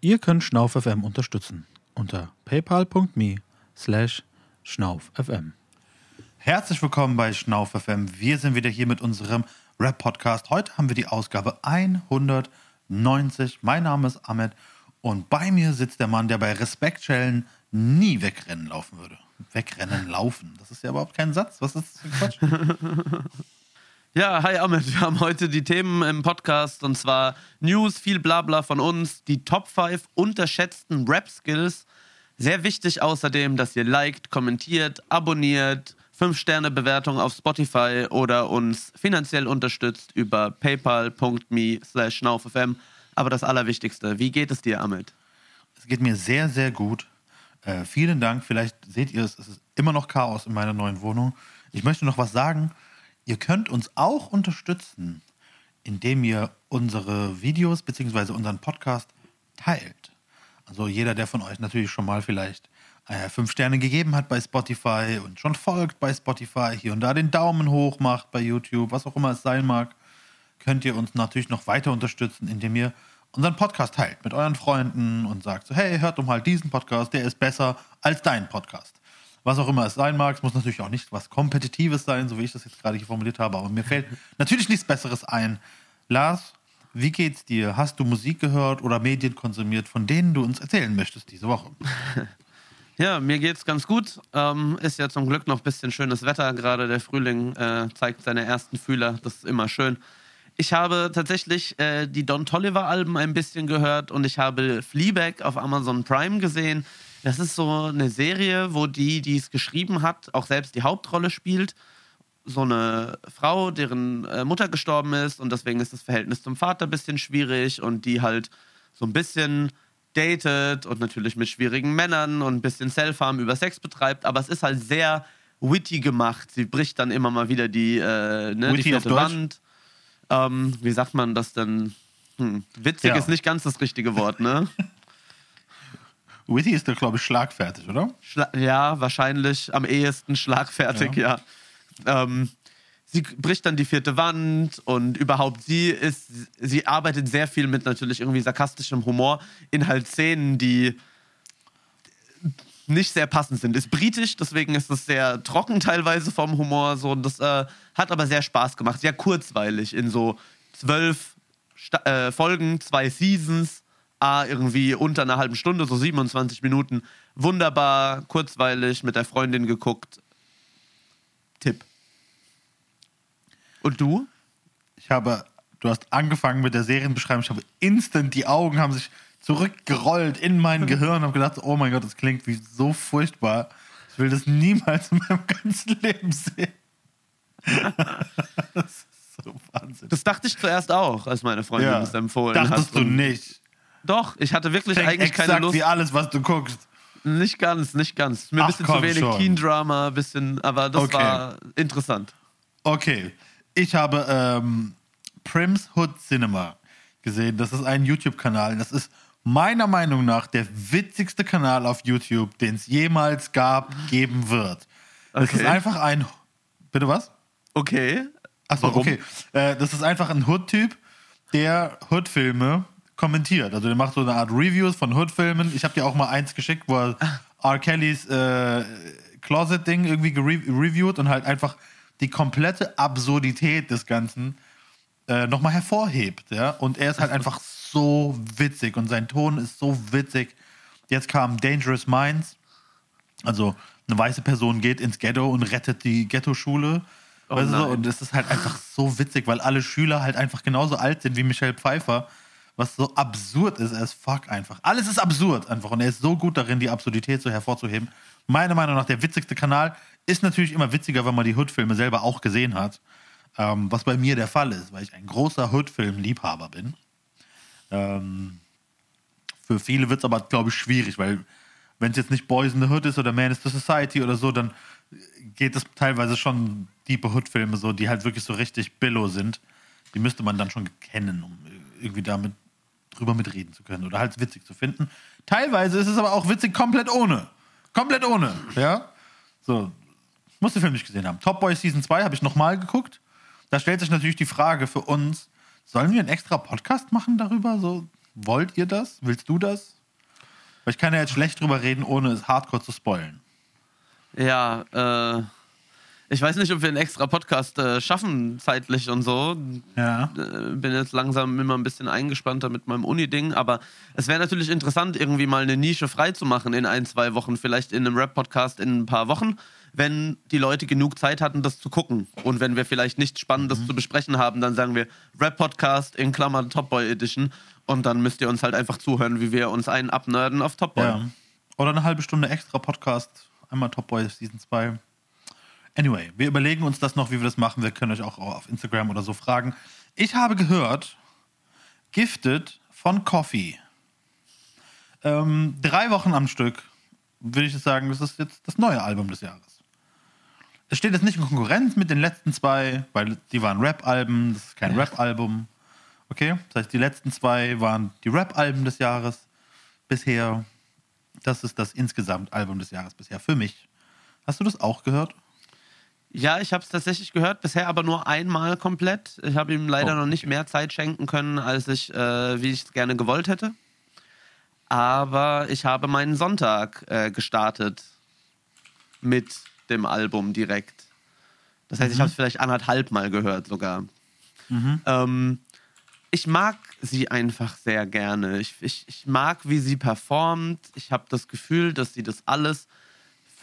Ihr könnt SchnaufFM unterstützen unter paypal.me slash schnaufFM. Herzlich willkommen bei SchnaufFM. Wir sind wieder hier mit unserem Rap-Podcast. Heute haben wir die Ausgabe 190. Mein Name ist Ahmed und bei mir sitzt der Mann, der bei Respektschellen nie wegrennen laufen würde. Wegrennen laufen. Das ist ja überhaupt kein Satz. Was ist das für Quatsch? Ja, hi Ahmed, wir haben heute die Themen im Podcast und zwar News, viel Blabla von uns, die Top 5 unterschätzten Rap-Skills. Sehr wichtig außerdem, dass ihr liked, kommentiert, abonniert, 5-Sterne-Bewertung auf Spotify oder uns finanziell unterstützt über paypal.me slash schnaufm. Aber das Allerwichtigste, wie geht es dir, Ahmed? Es geht mir sehr, sehr gut. Äh, vielen Dank. Vielleicht seht ihr es, es ist immer noch Chaos in meiner neuen Wohnung. Ich möchte noch was sagen. Ihr könnt uns auch unterstützen, indem ihr unsere Videos bzw. unseren Podcast teilt. Also jeder, der von euch natürlich schon mal vielleicht äh, fünf Sterne gegeben hat bei Spotify und schon folgt bei Spotify, hier und da den Daumen hoch macht bei YouTube, was auch immer es sein mag, könnt ihr uns natürlich noch weiter unterstützen, indem ihr unseren Podcast teilt mit euren Freunden und sagt so, hey, hört doch mal diesen Podcast, der ist besser als dein Podcast was auch immer es sein mag. Es muss natürlich auch nicht was Kompetitives sein, so wie ich das jetzt gerade hier formuliert habe, aber mir fällt natürlich nichts Besseres ein. Lars, wie geht's dir? Hast du Musik gehört oder Medien konsumiert, von denen du uns erzählen möchtest diese Woche? Ja, mir geht's ganz gut. Ähm, ist ja zum Glück noch ein bisschen schönes Wetter. Gerade der Frühling äh, zeigt seine ersten Fühler. Das ist immer schön. Ich habe tatsächlich äh, die Don Tolliver-Alben ein bisschen gehört und ich habe Fleabag auf Amazon Prime gesehen. Das ist so eine Serie, wo die, die es geschrieben hat, auch selbst die Hauptrolle spielt. So eine Frau, deren äh, Mutter gestorben ist und deswegen ist das Verhältnis zum Vater ein bisschen schwierig und die halt so ein bisschen datet und natürlich mit schwierigen Männern und ein bisschen Self-Harm über Sex betreibt, aber es ist halt sehr witty gemacht. Sie bricht dann immer mal wieder die, äh, ne, die vierte Wand. Ähm, wie sagt man das denn? Hm. Witzig ja. ist nicht ganz das richtige Wort, ne? Witty ist doch, glaube ich, schlagfertig, oder? Schla ja, wahrscheinlich am ehesten schlagfertig, ja. ja. Ähm, sie bricht dann die vierte Wand und überhaupt sie ist, sie arbeitet sehr viel mit natürlich irgendwie sarkastischem Humor in halt Szenen, die nicht sehr passend sind. Ist britisch, deswegen ist es sehr trocken teilweise vom Humor. So, das äh, hat aber sehr Spaß gemacht. Sehr kurzweilig in so zwölf Sta äh, Folgen, zwei Seasons ah, irgendwie unter einer halben Stunde, so 27 Minuten. Wunderbar, kurzweilig, mit der Freundin geguckt. Tipp. Und du? Ich habe, du hast angefangen mit der Serienbeschreibung, ich habe instant, die Augen haben sich zurückgerollt in mein Gehirn und habe gedacht, oh mein Gott, das klingt wie so furchtbar. Ich will das niemals in meinem ganzen Leben sehen. das ist so Wahnsinn. Das dachte ich zuerst auch, als meine Freundin ja, das empfohlen hat. Dachtest du nicht? Doch, ich hatte wirklich Klingt eigentlich keine Lust. wie alles, was du guckst. Nicht ganz, nicht ganz. Mir ein bisschen zu wenig Teen-Drama, bisschen, aber das okay. war interessant. Okay, ich habe ähm, Prims Hood Cinema gesehen. Das ist ein YouTube-Kanal. Das ist meiner Meinung nach der witzigste Kanal auf YouTube, den es jemals gab, geben wird. Das okay. ist einfach ein. Bitte was? Okay. Achso, okay. Äh, das ist einfach ein Hood-Typ, der Hood-Filme kommentiert. Also der macht so eine Art Reviews von Hood-Filmen. Ich habe dir auch mal eins geschickt, wo er R. Kellys äh, Closet-Ding irgendwie reviewt und halt einfach die komplette Absurdität des Ganzen äh, nochmal hervorhebt. Ja? Und er ist halt einfach so witzig und sein Ton ist so witzig. Jetzt kam Dangerous Minds. Also eine weiße Person geht ins Ghetto und rettet die Ghetto-Schule. Oh weißt du? Und es ist halt einfach so witzig, weil alle Schüler halt einfach genauso alt sind wie Michelle Pfeiffer was so absurd ist as fuck einfach. Alles ist absurd einfach und er ist so gut darin, die Absurdität so hervorzuheben. Meiner Meinung nach der witzigste Kanal ist natürlich immer witziger, wenn man die Hood-Filme selber auch gesehen hat. Ähm, was bei mir der Fall ist, weil ich ein großer Hood-Film-Liebhaber bin. Ähm, für viele wird es aber, glaube ich, schwierig, weil wenn es jetzt nicht Boys in the Hood ist oder Man is the Society oder so, dann geht es teilweise schon diepe Hood-Filme so, die halt wirklich so richtig billow sind. Die müsste man dann schon kennen, um irgendwie damit drüber mitreden zu können oder halt witzig zu finden. Teilweise ist es aber auch witzig komplett ohne. Komplett ohne, ja? So, muss den Film nicht gesehen haben. Top Boy Season 2 habe ich nochmal geguckt. Da stellt sich natürlich die Frage für uns, sollen wir einen extra Podcast machen darüber? So, Wollt ihr das? Willst du das? Weil ich kann ja jetzt schlecht drüber reden, ohne es hardcore zu spoilen. Ja, äh, ich weiß nicht, ob wir einen extra Podcast äh, schaffen, zeitlich und so. Ja. Äh, bin jetzt langsam immer ein bisschen eingespannter mit meinem Uni-Ding, aber es wäre natürlich interessant, irgendwie mal eine Nische freizumachen in ein, zwei Wochen, vielleicht in einem Rap-Podcast in ein paar Wochen, wenn die Leute genug Zeit hatten, das zu gucken. Und wenn wir vielleicht nichts Spannendes zu besprechen haben, dann sagen wir Rap-Podcast in Klammern Top Boy Edition und dann müsst ihr uns halt einfach zuhören, wie wir uns einen abnerden auf Top Boy. ja. Oder eine halbe Stunde extra Podcast. Einmal Top Boy Season 2. Anyway, wir überlegen uns das noch, wie wir das machen. Wir können euch auch auf Instagram oder so fragen. Ich habe gehört, Gifted von Coffee. Ähm, drei Wochen am Stück, würde ich sagen, das ist jetzt das neue Album des Jahres. Es steht jetzt nicht in Konkurrenz mit den letzten zwei, weil die waren Rap-Alben, das ist kein Rap-Album. Okay, das heißt, die letzten zwei waren die Rap-Alben des Jahres bisher. Das ist das insgesamt Album des Jahres bisher für mich. Hast du das auch gehört? Ja, ich habe es tatsächlich gehört, bisher aber nur einmal komplett. Ich habe ihm leider Oh, noch nicht mehr Zeit schenken können, als ich, äh, wie ich es gerne gewollt hätte. Aber ich habe meinen Sonntag äh, gestartet mit dem Album direkt. Das heißt, ich habe es vielleicht anderthalb Mal gehört sogar. Ähm, ich mag sie einfach sehr gerne. Ich, ich, ich mag, wie sie performt. Ich habe das Gefühl, dass sie das alles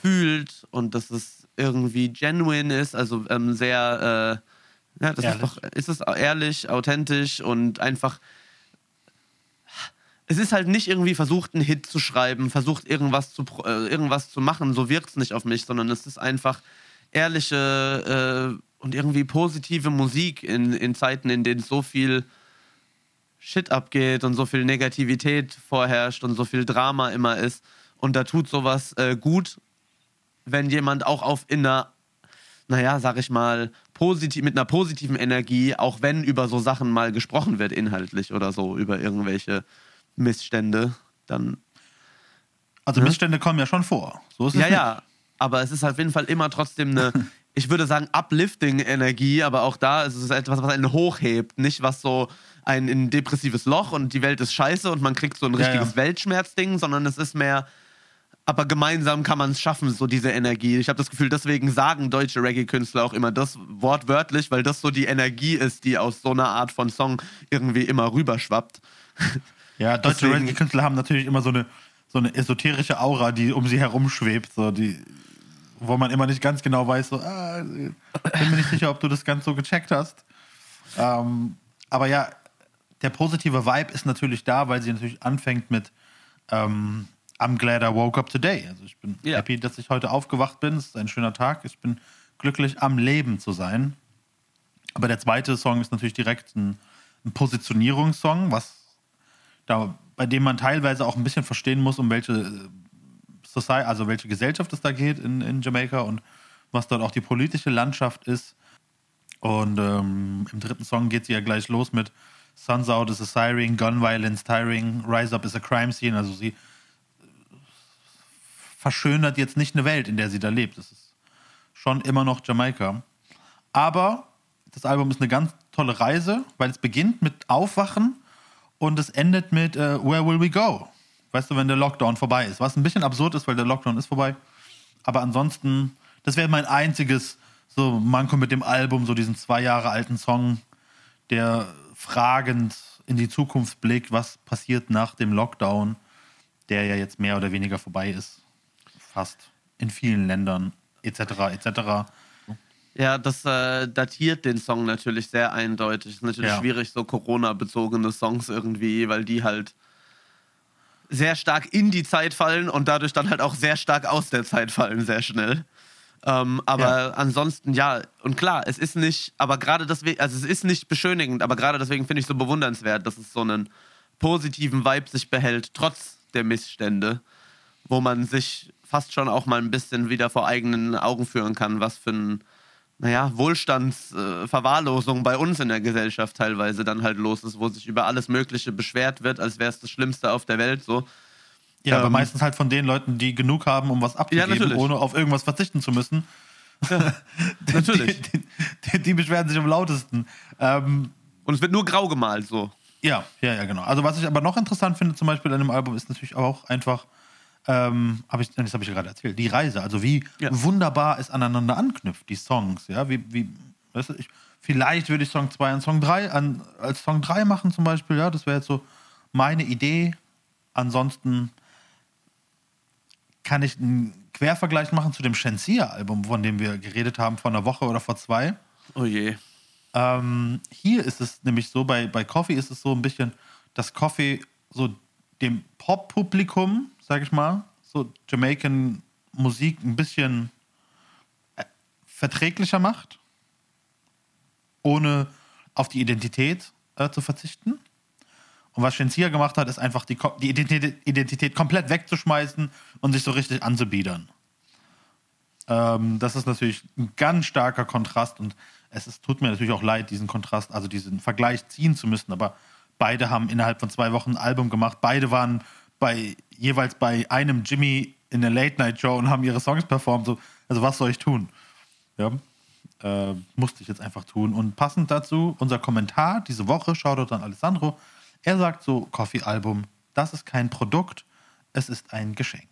fühlt und dass es irgendwie genuine ist, also ähm, sehr, äh, ja, das Ehrlich. ist doch, ist es ehrlich, authentisch und einfach. Es ist halt nicht irgendwie versucht, einen Hit zu schreiben, versucht irgendwas zu, äh, irgendwas zu machen, so wirkt es nicht auf mich, sondern es ist einfach ehrliche äh, und irgendwie positive Musik in, in Zeiten, in denen so viel Shit abgeht und so viel Negativität vorherrscht und so viel Drama immer ist. Und da tut sowas äh, gut, wenn jemand auch auf in einer, naja, sag ich mal, positiv, mit einer positiven Energie, auch wenn über so Sachen mal gesprochen wird, inhaltlich oder so, über irgendwelche Missstände, dann Also Missstände kommen ja schon vor. So ist es ja, nicht. ja, aber es ist auf jeden Fall immer trotzdem eine, ich würde sagen, uplifting-Energie, aber auch da ist es etwas, was einen hochhebt, nicht was so ein, ein depressives Loch und die Welt ist scheiße und man kriegt so ein Ja, richtiges ja. Weltschmerzding, sondern es ist mehr, aber gemeinsam kann man es schaffen, so diese Energie. Ich habe das Gefühl, deswegen sagen deutsche Reggae-Künstler auch immer das wortwörtlich, weil das so die Energie ist, die aus so einer Art von Song irgendwie immer rüberschwappt. Ja, deutsche Reggae-Künstler haben natürlich immer so eine, so eine esoterische Aura, die um sie herum schwebt, so die, wo man immer nicht ganz genau weiß, so, ah, bin mir nicht sicher, ob du das ganz so gecheckt hast. Ähm, aber ja, der positive Vibe ist natürlich da, weil sie natürlich anfängt mit ähm, I'm glad I woke up today. Also ich bin Ja. happy, dass ich heute aufgewacht bin. Es ist ein schöner Tag. Ich bin glücklich, am Leben zu sein. Aber der zweite Song ist natürlich direkt ein, ein Positionierungssong, was da, bei dem man teilweise auch ein bisschen verstehen muss, um welche äh, Society, also welche Gesellschaft es da geht in, in Jamaika und was dort auch die politische Landschaft ist. Und ähm, im dritten Song geht sie ja gleich los mit Suns out is a siren, gun violence tiring, rise up is a crime scene. Also sie verschönert jetzt nicht eine Welt, in der sie da lebt. Es ist schon immer noch Jamaika. Aber das Album ist eine ganz tolle Reise, weil es beginnt mit Aufwachen und es endet mit äh, Where Will We Go? Weißt du, wenn der Lockdown vorbei ist. Was ein bisschen absurd ist, weil der Lockdown ist vorbei. Aber ansonsten, das wäre mein einziges so Manko mit dem Album, so diesen zwei Jahre alten Song, der fragend in die Zukunft blickt, was passiert nach dem Lockdown, der ja jetzt mehr oder weniger vorbei ist. Fast in vielen Ländern, etc., etc. Ja, das äh, datiert den Song natürlich sehr eindeutig. Es ist natürlich Ja. schwierig, so Corona-bezogene Songs irgendwie, weil die halt sehr stark in die Zeit fallen und dadurch dann halt auch sehr stark aus der Zeit fallen, sehr schnell. Ähm, aber Ja. ansonsten, ja, und klar, es ist nicht, aber gerade deswegen, also es ist nicht beschönigend, aber gerade deswegen finde ich es so bewundernswert, dass es so einen positiven Vibe sich behält, trotz der Missstände, wo man sich fast schon auch mal ein bisschen wieder vor eigenen Augen führen kann, was für ein, naja, Wohlstandsverwahrlosung äh, bei uns in der Gesellschaft teilweise dann halt los ist, wo sich über alles Mögliche beschwert wird, als wäre es das Schlimmste auf der Welt so. Ja, aber Ähm, meistens halt von den Leuten, die genug haben, um was abzugeben, natürlich. ohne auf irgendwas verzichten zu müssen. Natürlich. Die, die, die beschweren sich am lautesten. Ähm, Und es wird nur grau gemalt so. Ja, ja, ja, genau. Also was ich aber noch interessant finde zum Beispiel an dem Album ist natürlich auch einfach, ähm, hab ich, das habe ich ja gerade erzählt, die Reise. Also wie Ja. wunderbar es aneinander anknüpft, die Songs. Ja, wie, wie weißt du, ich, vielleicht würde ich Song 2 und Song 3 an, als Song 3 machen zum Beispiel. Ja, das wäre jetzt so meine Idee. Ansonsten kann ich einen Quervergleich machen zu dem Shensia-Album, von dem wir geredet haben vor einer Woche oder vor zwei. Oh je. Ähm, hier ist es nämlich so, bei, bei Coffee ist es so ein bisschen, dass Coffee so dem Pop-Publikum, sag ich mal, so Jamaican Musik ein bisschen äh, verträglicher macht, ohne auf die Identität äh, zu verzichten. Und was Shensia gemacht hat, ist einfach die, die Identität, Identität komplett wegzuschmeißen und sich so richtig anzubiedern. Ähm, das ist natürlich ein ganz starker Kontrast und es ist, tut mir natürlich auch leid, diesen Kontrast, also diesen Vergleich ziehen zu müssen, aber beide haben innerhalb von zwei Wochen ein Album gemacht. Beide waren bei, jeweils bei einem Jimmy in der Late-Night-Show und haben ihre Songs performt. So, also was soll ich tun? Ja, äh, musste ich jetzt einfach tun. Und passend dazu unser Kommentar diese Woche, Shoutout an Alessandro. Er sagt so, Coffee-Album, das ist kein Produkt, es ist ein Geschenk.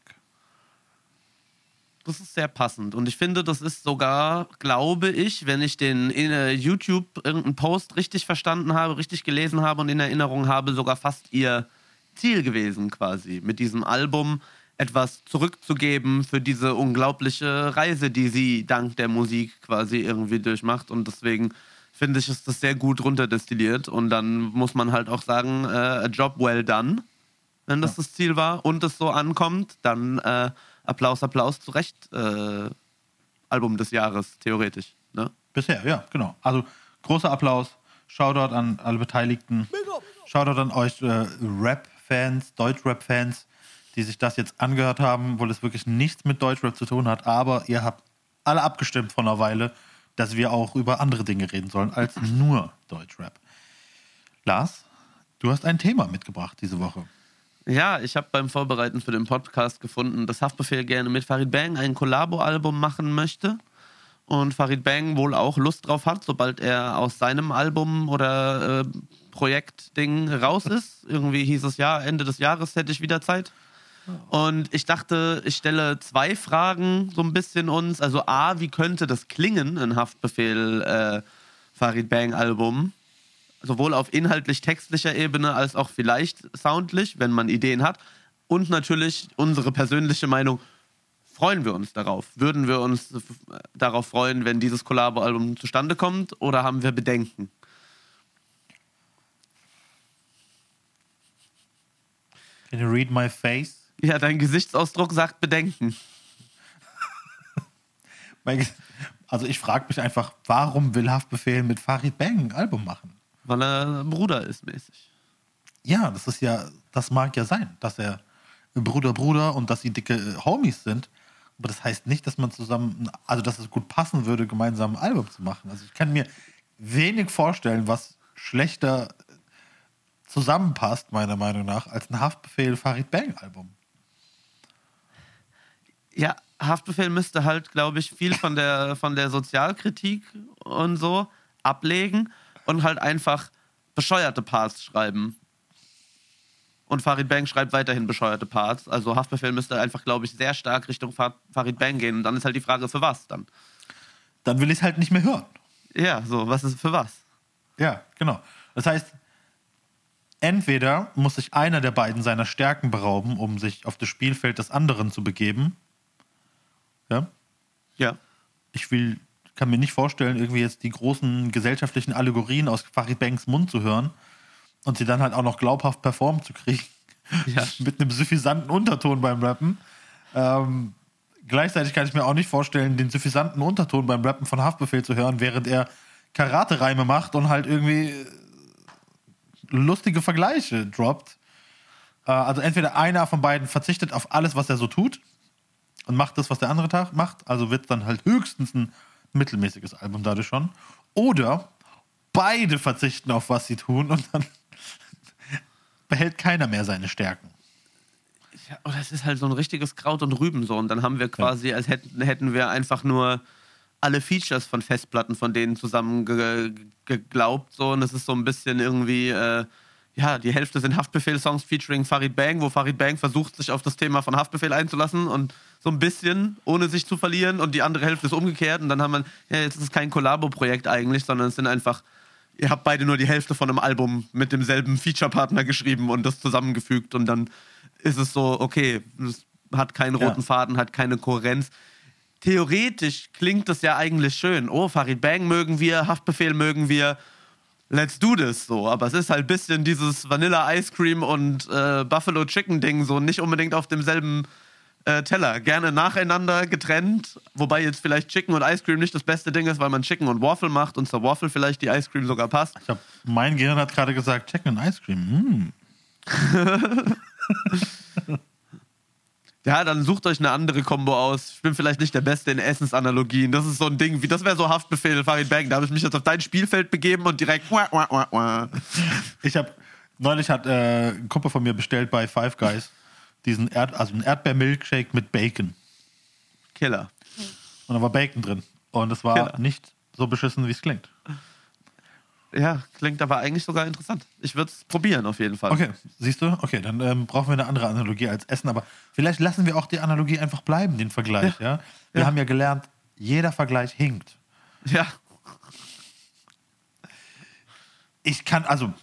Das ist sehr passend. Und ich finde, das ist sogar, glaube ich, wenn ich den äh, YouTube irgendeinen Post richtig verstanden habe, richtig gelesen habe und in Erinnerung habe, sogar fast ihr Ziel gewesen, quasi, mit diesem Album etwas zurückzugeben für diese unglaubliche Reise, die sie dank der Musik quasi irgendwie durchmacht. Und deswegen finde ich, ist das sehr gut runterdestilliert. Und dann muss man halt auch sagen, äh, a job well done wenn das das Ziel war und es so ankommt, dann äh, Applaus, Applaus, zu Recht äh, Album des Jahres, theoretisch. Ne? Bisher, ja, genau. Also großer Applaus. Shoutout an alle Beteiligten. Shoutout an euch äh, Rap-Fans, Deutsch-Rap-Fans, die sich das jetzt angehört haben, obwohl es wirklich nichts mit Deutschrap zu tun hat. Aber ihr habt alle abgestimmt vor einer Weile, dass wir auch über andere Dinge reden sollen als nur Deutschrap. Lars, du hast ein Thema mitgebracht diese Woche. Ja, ich habe beim Vorbereiten für den Podcast gefunden, dass Haftbefehl gerne mit Farid Bang ein Kollabo-Album machen möchte. Und Farid Bang wohl auch Lust drauf hat, sobald er aus seinem Album oder äh, Projektding raus ist. Irgendwie hieß es ja, Ende des Jahres hätte ich wieder Zeit. Und ich dachte, ich stelle zwei Fragen so ein bisschen uns. Also A, wie könnte das klingen, ein Haftbefehl äh, Farid Bang Album? Sowohl auf inhaltlich-textlicher Ebene als auch vielleicht soundlich, wenn man Ideen hat. Und natürlich unsere persönliche Meinung. Freuen wir uns darauf? Würden wir uns äh, darauf freuen, wenn dieses Collabo-Album zustande kommt? Oder haben wir Bedenken? Can you read my face? Ja, dein Gesichtsausdruck sagt Bedenken. Also ich frage mich einfach, warum will Haftbefehl mit Farid Bang ein Album machen? Weil er Bruder ist, mäßig. Ja, das ist ja, das mag ja sein, dass er Bruder, Bruder und dass sie dicke äh, Homies sind. Aber das heißt nicht, dass man zusammen, also dass es gut passen würde, gemeinsam ein Album zu machen. Also ich kann mir wenig vorstellen, was schlechter zusammenpasst, meiner Meinung nach, als ein Haftbefehl Farid Bang Album. Ja, Haftbefehl müsste halt, glaube ich, viel von der, von der Sozialkritik und so ablegen und halt einfach bescheuerte Parts schreiben. Und Farid Bang schreibt weiterhin bescheuerte Parts. Also Haftbefehl müsste einfach, glaube ich, sehr stark Richtung Fa- Farid Bang gehen. Und dann ist halt die Frage, für was dann? Dann will ich es halt nicht mehr hören. Ja, so, was ist für was? Ja, genau. Das heißt, entweder muss sich einer der beiden seiner Stärken berauben, um sich auf das Spielfeld des anderen zu begeben. Ja, Ja. ich will, kann mir nicht vorstellen, irgendwie jetzt die großen gesellschaftlichen Allegorien aus Farid Banks Mund zu hören und sie dann halt auch noch glaubhaft performt zu kriegen. Ja. Mit einem suffisanten Unterton beim Rappen. Ähm, gleichzeitig kann ich mir auch nicht vorstellen, den suffisanten Unterton beim Rappen von Haftbefehl zu hören, während er Karate-Reime macht und halt irgendwie äh, lustige Vergleiche droppt. Äh, also entweder einer von beiden verzichtet auf alles, was er so tut und macht das, was der andere Tag macht. Also wird dann halt höchstens ein mittelmäßiges Album dadurch schon. Oder beide verzichten auf was sie tun und dann behält keiner mehr seine Stärken. Ja, oder es ist halt so ein richtiges Kraut und Rüben so. Und dann haben wir quasi, als hätten, hätten wir einfach nur alle Features von Festplatten von denen zusammen ge ge geglaubt. So. Und es ist so ein bisschen irgendwie, äh, ja, die Hälfte sind Haftbefehl-Songs featuring Farid Bang, wo Farid Bang versucht, sich auf das Thema von Haftbefehl einzulassen und so ein bisschen, ohne sich zu verlieren. Und die andere Hälfte ist umgekehrt. Und dann haben wir, ja, jetzt ist es kein Kollabo-Projekt eigentlich, sondern es sind einfach, ihr habt beide nur die Hälfte von einem Album mit demselben Feature-Partner geschrieben und das zusammengefügt. Und dann ist es so, okay, es hat keinen roten Ja. Faden, hat keine Kohärenz. Theoretisch klingt das ja eigentlich schön. Oh, Farid Bang mögen wir, Haftbefehl mögen wir let's do this so. Aber es ist halt ein bisschen dieses Vanilla Ice Cream und äh, Buffalo Chicken Ding so nicht unbedingt auf demselben äh, Teller. Gerne nacheinander getrennt. Wobei jetzt vielleicht Chicken und Ice Cream nicht das beste Ding ist, weil man Chicken und Waffle macht und zur Waffle vielleicht die Ice Cream sogar passt. Ich hab, mein Gehirn hat gerade gesagt, Chicken and Ice Cream. Mm. Ja, dann sucht euch eine andere Kombo aus. Ich bin vielleicht nicht der Beste in Essensanalogien. Das ist so ein Ding, wie das wäre so Haftbefehl, Farid Bang. Da habe ich mich jetzt auf dein Spielfeld begeben und direkt. Wah, wah, wah. Ich habe neulich hat äh, ein Kumpel von mir bestellt bei Five Guys diesen Erd, also einen Erdbeer-Milkshake mit Bacon. Killer. Und da war Bacon drin. Und es war Ja. nicht so beschissen, wie es klingt. Ja, klingt aber eigentlich sogar interessant. Ich würde es probieren auf jeden Fall. Okay, siehst du? Okay, dann ähm, brauchen wir eine andere Analogie als Essen. Aber vielleicht lassen wir auch die Analogie einfach bleiben, den Vergleich. Ja. Wir Ja. haben ja gelernt, jeder Vergleich hinkt. Ja. Ich kann, also,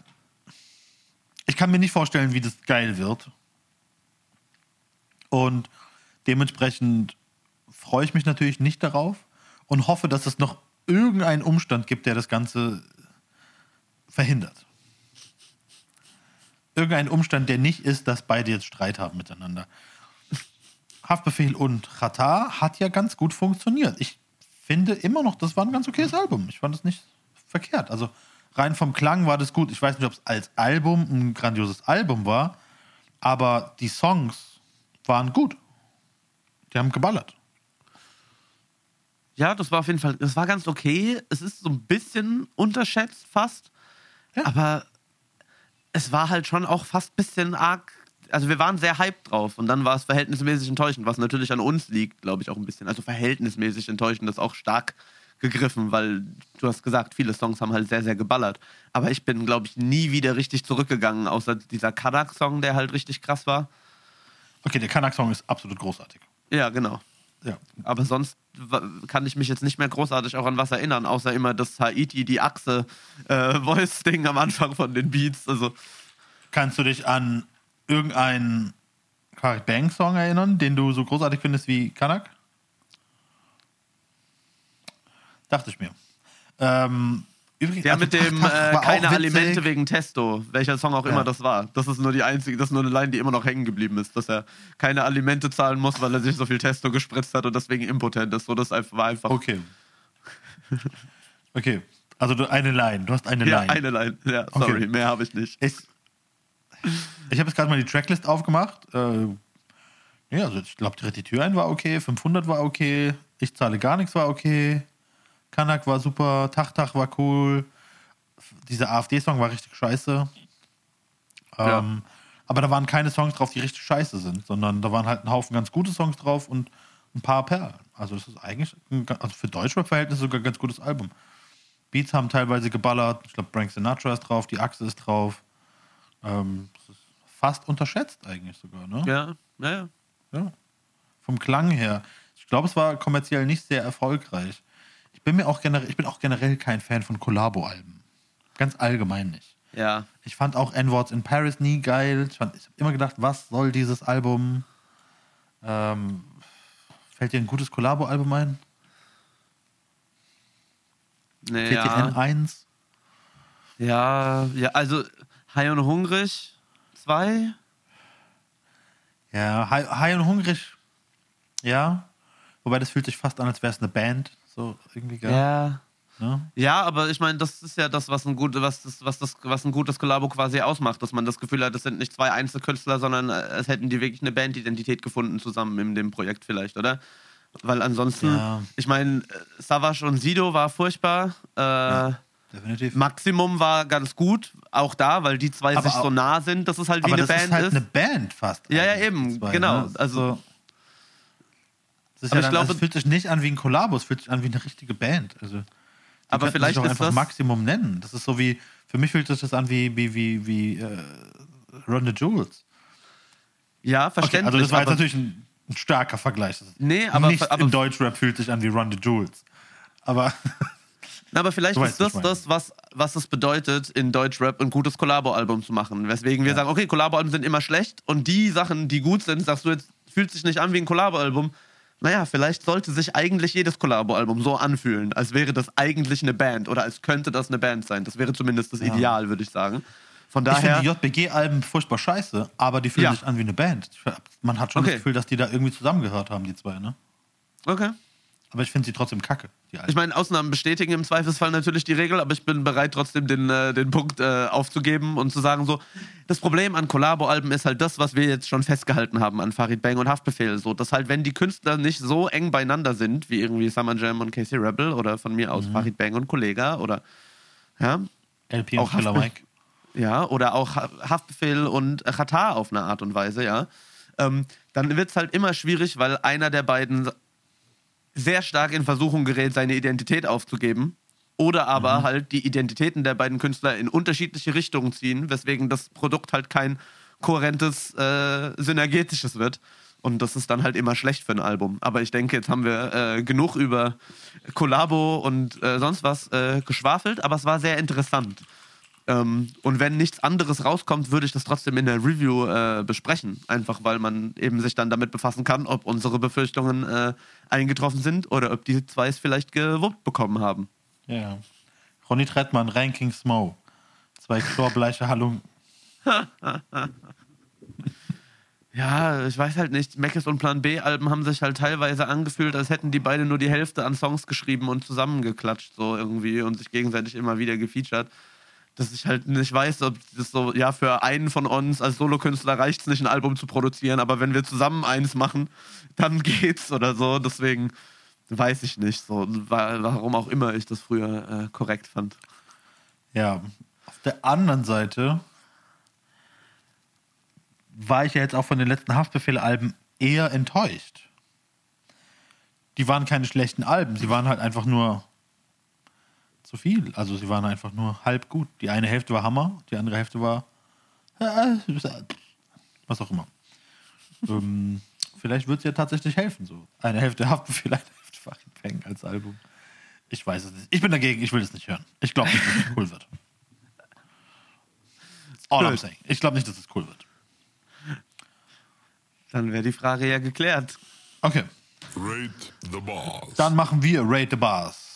ich kann mir nicht vorstellen, wie das geil wird. Und dementsprechend freue ich mich natürlich nicht darauf und hoffe, dass es noch irgendeinen Umstand gibt, der das Ganze verhindert. Irgendein Umstand, der nicht ist, dass beide jetzt Streit haben miteinander. Haftbefehl und Chata hat ja ganz gut funktioniert. Ich finde immer noch, das war ein ganz okayes Album. Ich fand es nicht verkehrt. Also rein vom Klang war das gut. Ich weiß nicht, ob es als Album ein grandioses Album war, aber die Songs waren gut. Die haben geballert. Ja, das war auf jeden Fall, das war ganz okay. Es ist so ein bisschen unterschätzt fast. Ja. Aber es war halt schon auch fast ein bisschen arg. Also wir waren sehr hyped drauf und dann war es verhältnismäßig enttäuschend, was natürlich an uns liegt, glaube ich, auch ein bisschen. Also verhältnismäßig enttäuschend ist auch stark gegriffen, weil du hast gesagt, viele Songs haben halt sehr, sehr geballert. Aber ich bin, glaube ich, nie wieder richtig zurückgegangen, außer dieser Kadak-Song, der halt richtig krass war. Okay, der Kanak-Song ist absolut großartig. Ja, genau. Ja. Aber sonst kann ich mich jetzt nicht mehr großartig auch an was erinnern, außer immer das Haiti, die Achse, äh, Voice-Ding am Anfang von den Beats. Also, Kannst du dich an irgendeinen Farid Bang Song erinnern, den du so großartig findest wie Kanak? Dachte ich mir. Ähm, übrigens, der also mit dem äh, keine. Alimente wegen Testo, welcher Song auch Ja. immer das war. Das ist nur die einzige, das ist nur eine Line, die immer noch hängen geblieben ist, dass er keine Alimente zahlen muss, weil er sich so viel Testo gespritzt hat und deswegen impotent ist. So, das war einfach. Okay. Okay. Also du, eine Line. Du hast eine Ja, Line. eine Line. Ja, sorry, Okay. mehr habe ich nicht. Ich, ich habe jetzt gerade mal die Tracklist aufgemacht. Äh, ja, also ich glaube, die Tür ein war okay, 500 war okay, ich zahle gar nichts war okay, Kanak war super, Tachtach war cool, dieser AfD-Song war richtig scheiße. Ja. Ähm, aber da waren keine Songs drauf, die richtig scheiße sind, sondern da waren halt ein Haufen ganz gute Songs drauf und ein paar Perlen. Also das ist eigentlich ein, also für Deutschrap-Verhältnisse sogar ein ganz gutes Album. Beats haben teilweise geballert. Ich glaube, Frank Sinatra ist drauf, die Achse ist drauf. Ähm, das ist fast unterschätzt eigentlich sogar, ne? Ja, ja, ja. Ja. Vom Klang her. Ich glaube, es war kommerziell nicht sehr erfolgreich. Ich bin mir auch generell, ich bin auch generell kein Fan von Kollabo-Alben. Ganz allgemein nicht. Ja, Ich fand auch N-Words in Paris nie geil. Ich, fand- ich habe immer gedacht, was soll dieses Album? Ähm, fällt dir ein gutes Kollabo-Album ein? nee, TTN ja. 1? ja, ja, also High und Hungrig 2. Ja, High, High und Hungrig. Ja. Wobei das fühlt sich fast an, als wäre es eine Band. So irgendwie geil. Ja. Ne? Ja, aber ich meine, das ist ja das, was ein, gut, was, das, was, das, was ein gutes Kollabo quasi ausmacht, dass man das Gefühl hat, das sind nicht zwei Einzelkünstler, sondern äh, es hätten die wirklich eine Bandidentität gefunden zusammen in dem Projekt vielleicht, oder? Weil ansonsten, Ja. ich meine, Savage und Sido war furchtbar. Äh, Definitiv. Maximum war ganz gut, auch da, weil die zwei Aber sich so auch- nah sind, dass es halt wie Aber eine das Band ist halt ist. eine Band fast. Ja, ja, eben, zwei, genau. Ne? Also- das ja ich dann, glaube- es fühlt sich nicht an wie ein Kollabo, es fühlt sich an wie eine richtige Band. Also Aber vielleicht sich ist einfach das. Maximum nennen. Das ist so wie, für mich fühlt sich das an wie, wie, wie, wie äh, Run the Jewels. Ja, Okay, verständlich. also das war jetzt natürlich ein, ein starker Vergleich. Das Nee, aber- Nicht aber- in Deutschrap fühlt sich an wie Run the Jewels. Aber aber vielleicht ist das das, was, was es bedeutet, in Deutschrap ein gutes Kollabo-Album zu machen. Weswegen wir sagen, okay, Kollabo-Alben sind immer schlecht und die Sachen, die gut sind, sagst du jetzt, fühlt sich nicht an wie ein Kollabo-Album. Naja, vielleicht sollte sich eigentlich jedes Kollabo-Album so anfühlen, als wäre das eigentlich eine Band oder als könnte das eine Band sein. Das wäre zumindest das Ideal, würde ich sagen. Von ich daher. finde die JBG-Alben furchtbar scheiße, aber die fühlen Ja. sich an wie eine Band. Man hat schon Okay. das Gefühl, dass die da irgendwie zusammengehört haben, die zwei, ne? okay. Aber ich finde sie trotzdem kacke. Ich meine, Ausnahmen bestätigen im Zweifelsfall natürlich die Regel, aber ich bin bereit, trotzdem den, äh, den Punkt äh, aufzugeben und zu sagen, so, das Problem an Kollabo-Alben ist halt das, was wir jetzt schon festgehalten haben an Farid Bang und Haftbefehl. So, dass halt, wenn die Künstler nicht so eng beieinander sind, wie irgendwie Summer Jam und Casey Rebel oder von mir aus Farid Bang und Kollega oder ja, LP auch und Killer Mike. ja, oder auch Ha- Haftbefehl und Qatar auf eine Art und Weise, ja, ähm, dann wird es halt immer schwierig, weil einer der beiden sehr stark in Versuchung gerät, seine Identität aufzugeben. Oder aber halt die Identitäten der beiden Künstler in unterschiedliche Richtungen ziehen, weswegen das Produkt halt kein kohärentes, äh, synergetisches wird. Und das ist dann halt immer schlecht für ein Album. Aber ich denke, jetzt haben wir äh, genug über Kollabo und äh, sonst was äh, geschwafelt, aber es war sehr interessant. Ähm, und wenn nichts anderes rauskommt, würde ich das trotzdem in der Review äh, besprechen. Einfach weil man eben sich dann damit befassen kann, ob unsere Befürchtungen äh, eingetroffen sind oder ob die zwei es vielleicht gewuppt bekommen haben. Ja. Ronny Trettmann, Ranking Smo. Zwei chlorbleiche Hallungen. Ja, ich weiß halt nicht. Meckes und Plan B Alben haben sich halt teilweise angefühlt, als hätten die beide nur die Hälfte an Songs geschrieben und zusammengeklatscht so irgendwie und sich gegenseitig immer wieder gefeatured. Dass ich halt nicht weiß, ob das so, ja, für einen von uns als Solokünstler reicht es nicht, ein Album zu produzieren, aber wenn wir zusammen eins machen, dann geht's oder so. Deswegen weiß ich nicht, so, wa- warum auch immer ich das früher äh, korrekt fand. Ja. Auf der anderen Seite war ich ja jetzt auch von den letzten Haftbefehle-Alben eher enttäuscht. Die waren keine schlechten Alben, sie waren halt einfach nur zu viel. Also sie waren einfach nur halb gut. Die eine Hälfte war Hammer, die andere Hälfte war was auch immer. ähm, vielleicht wird es ja tatsächlich helfen. So. Eine Hälfte Haftbefehl, eine Hälfte Bang als Album. Ich weiß es nicht. Ich bin dagegen, ich will es nicht hören. Ich glaube nicht, dass es cool wird. All I'm saying. Ich glaube nicht, dass es cool wird. Dann wäre die Frage ja geklärt. Okay, Rate the Boss. dann machen wir Rate the Bars.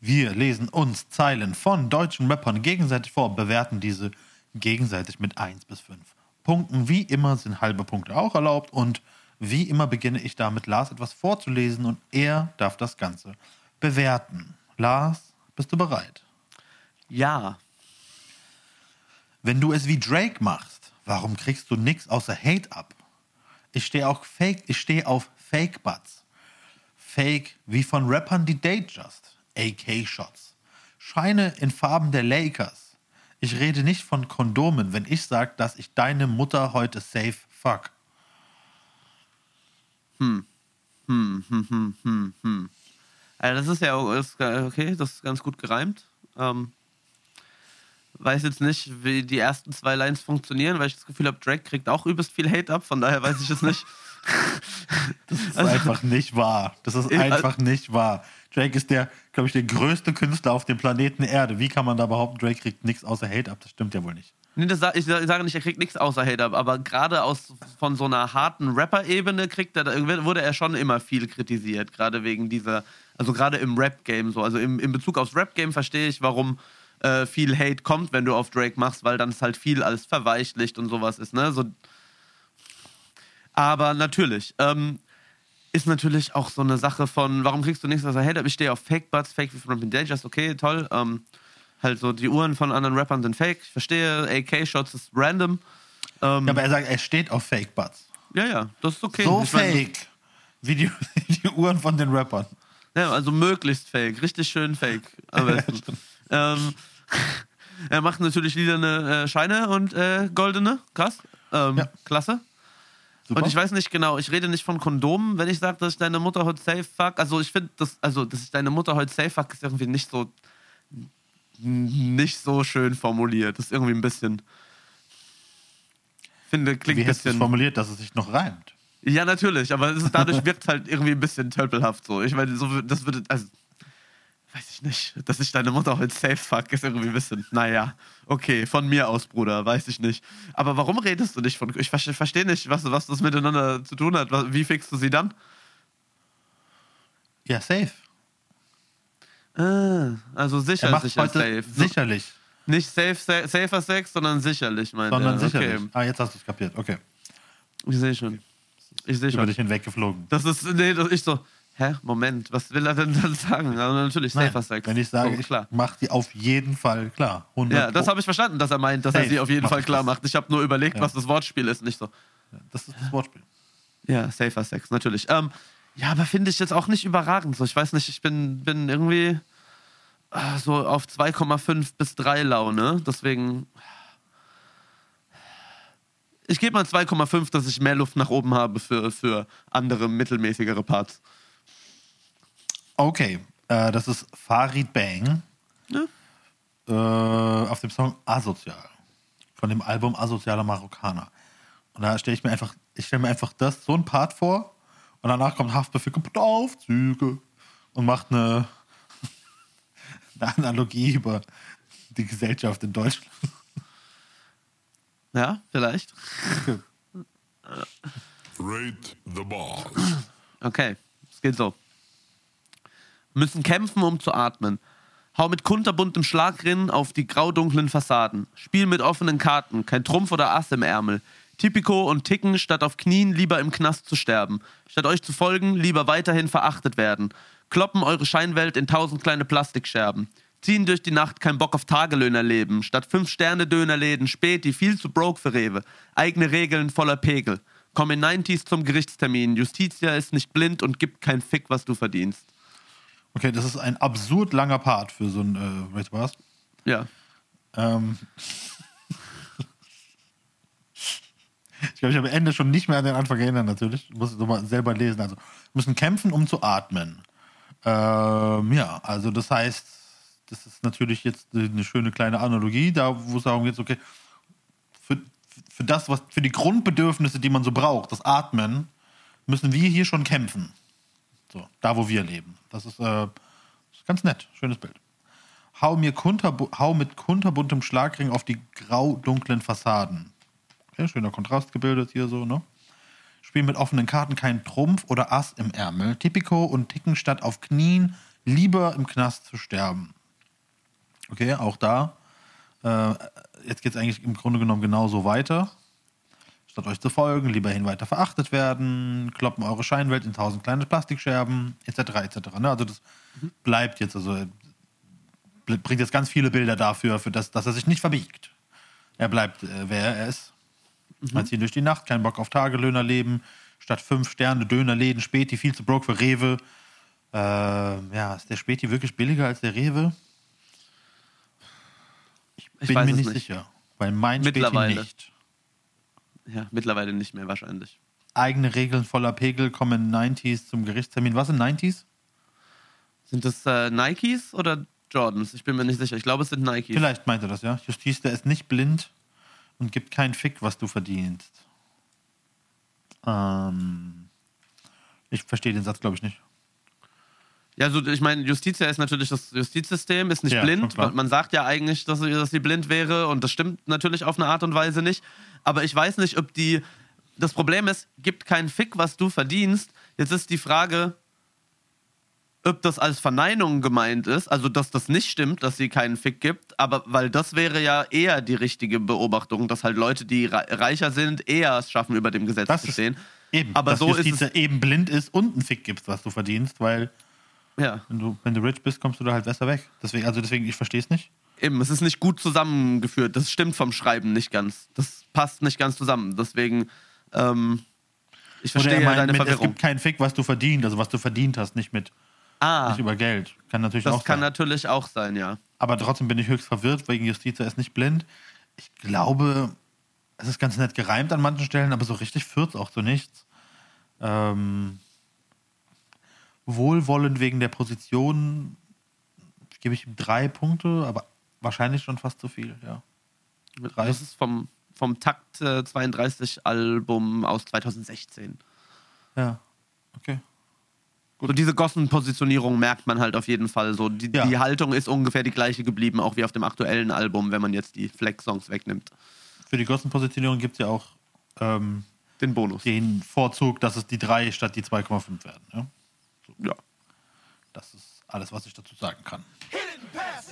Wir lesen uns Zeilen von deutschen Rappern gegenseitig vor, bewerten diese gegenseitig mit 1 bis 5 Punkten. Wie immer sind halbe Punkte auch erlaubt und wie immer beginne ich damit, Lars etwas vorzulesen und er darf das Ganze bewerten. Lars, bist du bereit? Ja. Wenn du es wie Drake machst, warum kriegst du nichts außer Hate ab? Ich stehe auch Fake, ich stehe auf Fake Butts. Fake wie von Rappern die Datejust, AK Shots. Scheine in Farben der Lakers. Ich rede nicht von Kondomen, wenn ich sage, dass ich deine Mutter heute safe fuck. Also das ist ja äh, okay, das ist ganz gut gereimt. Ähm, weiß jetzt nicht, wie die ersten zwei Lines funktionieren, weil ich das Gefühl habe, Drake kriegt auch übelst viel Hate ab, von daher weiß ich es nicht. Das ist einfach nicht wahr. Das ist einfach nicht wahr. Drake ist der, glaube ich, der größte Künstler auf dem Planeten Erde. Wie kann man da behaupten, Drake kriegt nichts außer Hate ab? Das stimmt ja wohl nicht. Nee, das, ich sa- ich sage nicht, er kriegt nichts außer Hate ab, aber gerade aus von so einer harten Rapper-Ebene kriegt er, wurde er schon immer viel kritisiert, gerade wegen dieser, also gerade im Rap-Game so. Also im, in Bezug aufs Rap-Game verstehe ich, warum äh, viel Hate kommt, wenn du auf Drake machst, weil dann es halt viel als verweichlicht und sowas ist, ne? So, aber natürlich, ähm, ist natürlich auch so eine Sache von, warum kriegst du nichts außer Hate ab? Ich stehe auf Fake-Butts, Fake wie von Dangerous, okay, toll. Ähm, halt so, die Uhren von anderen Rappern sind fake, ich verstehe, AK-Shots ist random. Ähm, Ja, aber er sagt, er steht auf Fake Butts. ja, ja, das ist okay. So Ich mein, fake. Wie die, die Uhren von den Rappern. Ja, also möglichst fake, richtig schön fake. Besten. ähm, er macht natürlich lilane äh, Scheine und äh, goldene, krass. Ähm, Ja. Klasse. Super. Und ich weiß nicht genau, ich rede nicht von Kondomen, wenn ich sage, dass ich deine Mutter heute safe fuck. Also ich finde, das, also, dass ich deine Mutter heute safe fuck, ist irgendwie nicht so nicht so schön formuliert. Das ist irgendwie ein bisschen. Finde, klingt Wie ein bisschen. formuliert, dass es sich noch reimt? Ja, natürlich, aber es ist, dadurch wirkt es halt irgendwie ein bisschen tölpelhaft so. Ich meine, so, das würde, also, weiß ich nicht, dass ich deine Mutter heute safe fuck, ist irgendwie ein bisschen, naja, okay, von mir aus, Bruder, weiß ich nicht. Aber warum redest du nicht von, ich verstehe versteh nicht, was, was das miteinander zu tun hat. Wie fixst du sie dann? Ja, safe. Ah, also sicher, Er macht sicher, heute safe. sicherlich, Nicht safe, sa safer Sex, sondern sicherlich, meint sondern er. sicherlich. Okay, Ah, jetzt hast du es kapiert. Okay. ich sehe schon. Ich sehe Über schon. dich hinweggeflogen. Das ist, nee, das ich so, hä, Moment, was will er denn dann sagen? Also natürlich Nein, safer Sex. Wenn ich sage, ich klar. mach die auf jeden Fall klar. 100 Ja, das habe ich verstanden, dass er meint, dass er Safe sie auf jeden Fall ich klar das. macht. Ich habe nur überlegt, Ja. was das Wortspiel ist, nicht so. das ist das Wortspiel. Ja, safer Sex, natürlich. Ähm, ja, aber finde ich jetzt auch nicht überragend. So, ich weiß nicht, ich bin, bin irgendwie äh, so auf 2,5 bis 3 Laune. Deswegen. Ich gebe mal 2,5, dass ich mehr Luft nach oben habe für, für andere mittelmäßigere Parts. Okay, äh, das ist Farid Bang Ja. äh, auf dem Song Asozial von dem Album Asozialer Marokkaner. Und da stelle ich mir einfach, ich stelle mir einfach das, so ein Part vor und danach kommt Haftbefehl kaputte Aufzüge und macht eine, eine Analogie über die Gesellschaft in Deutschland. Ja, vielleicht. Rate the boss. Okay, es geht so. Müssen kämpfen, um zu atmen. Hau mit kunterbuntem Schlagrinnen auf die graudunklen Fassaden. Spiel mit offenen Karten, kein Trumpf oder Ass im Ärmel. Typico und Ticken, statt auf Knien lieber im Knast zu sterben. Statt euch zu folgen, lieber weiterhin verachtet werden. Kloppen eure Scheinwelt in tausend kleine Plastikscherben. Ziehen durch die Nacht, kein Bock auf Tagelöhner leben. Statt fünf Sterne Dönerläden, Späti, viel zu broke für Rewe. Eigene Regeln voller Pegel. Komm in 90s zum Gerichtstermin. Justitia ist nicht blind und gibt kein Fick, was du verdienst. Okay, das ist ein absurd langer Part für so ein äh, Boss. Ja. Ähm ich glaube, ich habe am Ende schon nicht mehr an den Anfang erinnern, natürlich. Ich muss es nochmal selber lesen. Also, müssen kämpfen, um zu atmen. Ähm, ja, also das heißt, das ist natürlich jetzt eine schöne kleine Analogie, da wo es darum geht, okay, für, für das, was, für die Grundbedürfnisse, die man so braucht, das Atmen, müssen wir hier schon kämpfen. So, da wo wir leben. Das ist, äh, ganz nett, schönes Bild. Hau, mir hau mit kunterbuntem Schlagring auf die grau-dunklen Fassaden. Okay, schöner Kontrast gebildet hier so, ne? Spiel mit offenen Karten kein Trumpf oder Ass im Ärmel. Tipico und Ticken statt auf Knien, lieber im Knast zu sterben. Okay, auch da. Äh, jetzt geht es eigentlich im Grunde genommen genauso weiter. Statt euch zu folgen, lieber hin weiter verachtet werden, kloppen eure Scheinwelt in tausend kleine Plastikscherben, etc. etc. Ne? Also das bleibt jetzt, also bl- bringt jetzt ganz viele Bilder dafür, für das, dass er sich nicht verbiegt. Er bleibt, äh, wer er ist. Man zieht durch die Nacht, kein Bock auf Tagelöhner leben, statt fünf Sterne Dönerläden, Späti, viel zu broke für Rewe. Äh, ja, ist der Späti wirklich billiger als der Rewe? Ich Ich bin mir nicht, nicht. sicher. Weil mein Späti nicht. Ja, mittlerweile nicht mehr wahrscheinlich. Eigene Regeln voller Pegel kommen 90s zum Gerichtstermin. Was sind 90s? Sind das äh, Nikes oder Jordans? Ich bin mir nicht sicher. Ich glaube, es sind Nikes. Vielleicht meint er das, ja. Justiz, der ist nicht blind und gibt keinen Fick, was du verdienst. Ähm, ich verstehe den Satz, glaube ich, nicht. Ja, also ich meine, Justitia ist natürlich das Justizsystem, ist nicht Ja, blind. Man, man sagt ja eigentlich, dass sie, dass sie blind wäre und das stimmt natürlich auf eine Art und Weise nicht. Aber ich weiß nicht, ob die. Das Problem ist, gibt keinen Fick, was du verdienst. Jetzt ist die Frage, ob das als Verneinung gemeint ist, also dass das nicht stimmt, dass sie keinen Fick gibt, aber weil das wäre ja eher die richtige Beobachtung, dass halt Leute, die rei- reicher sind, eher es schaffen, über dem Gesetz Das zu ist stehen. eben, Aber dass so ist Justiz es- eben blind ist und einen Fick gibst, was du verdienst, weil Ja. wenn du, wenn du rich bist, kommst du da halt besser weg. Deswegen, also deswegen, ich verstehe es nicht. Eben, es ist nicht gut zusammengeführt. Das stimmt vom Schreiben nicht ganz. Das passt nicht ganz zusammen. Deswegen, ähm, ich verstehe er meint deine mit, es Verwirrung. gibt keinen Fick, was du verdient, also was du verdient hast, nicht mit Ah, nicht über Geld. Kann natürlich das auch kann sein. natürlich auch sein, ja. Aber trotzdem bin ich höchst verwirrt, wegen Justiz, er ist nicht blind. Ich glaube, es ist ganz nett gereimt an manchen Stellen, aber so richtig führt es auch zu nichts. Ähm, wohlwollend wegen der Position gebe ich ihm drei Punkte, aber wahrscheinlich schon fast zu viel, ja. Drei. Das ist vom, vom Takt äh, 32 Album aus 2016. Ja. Okay. So diese Gossen-Positionierung merkt man halt auf jeden Fall. So die, Ja. die Haltung ist ungefähr die gleiche geblieben, auch wie auf dem aktuellen Album, wenn man jetzt die Flex-Songs wegnimmt. Für die Gossenpositionierung gibt es ja auch ähm, Den Bonus. den Vorzug, dass es die 3 statt die 2,5 werden. Ja? Ja. Das ist alles, was ich dazu sagen kann.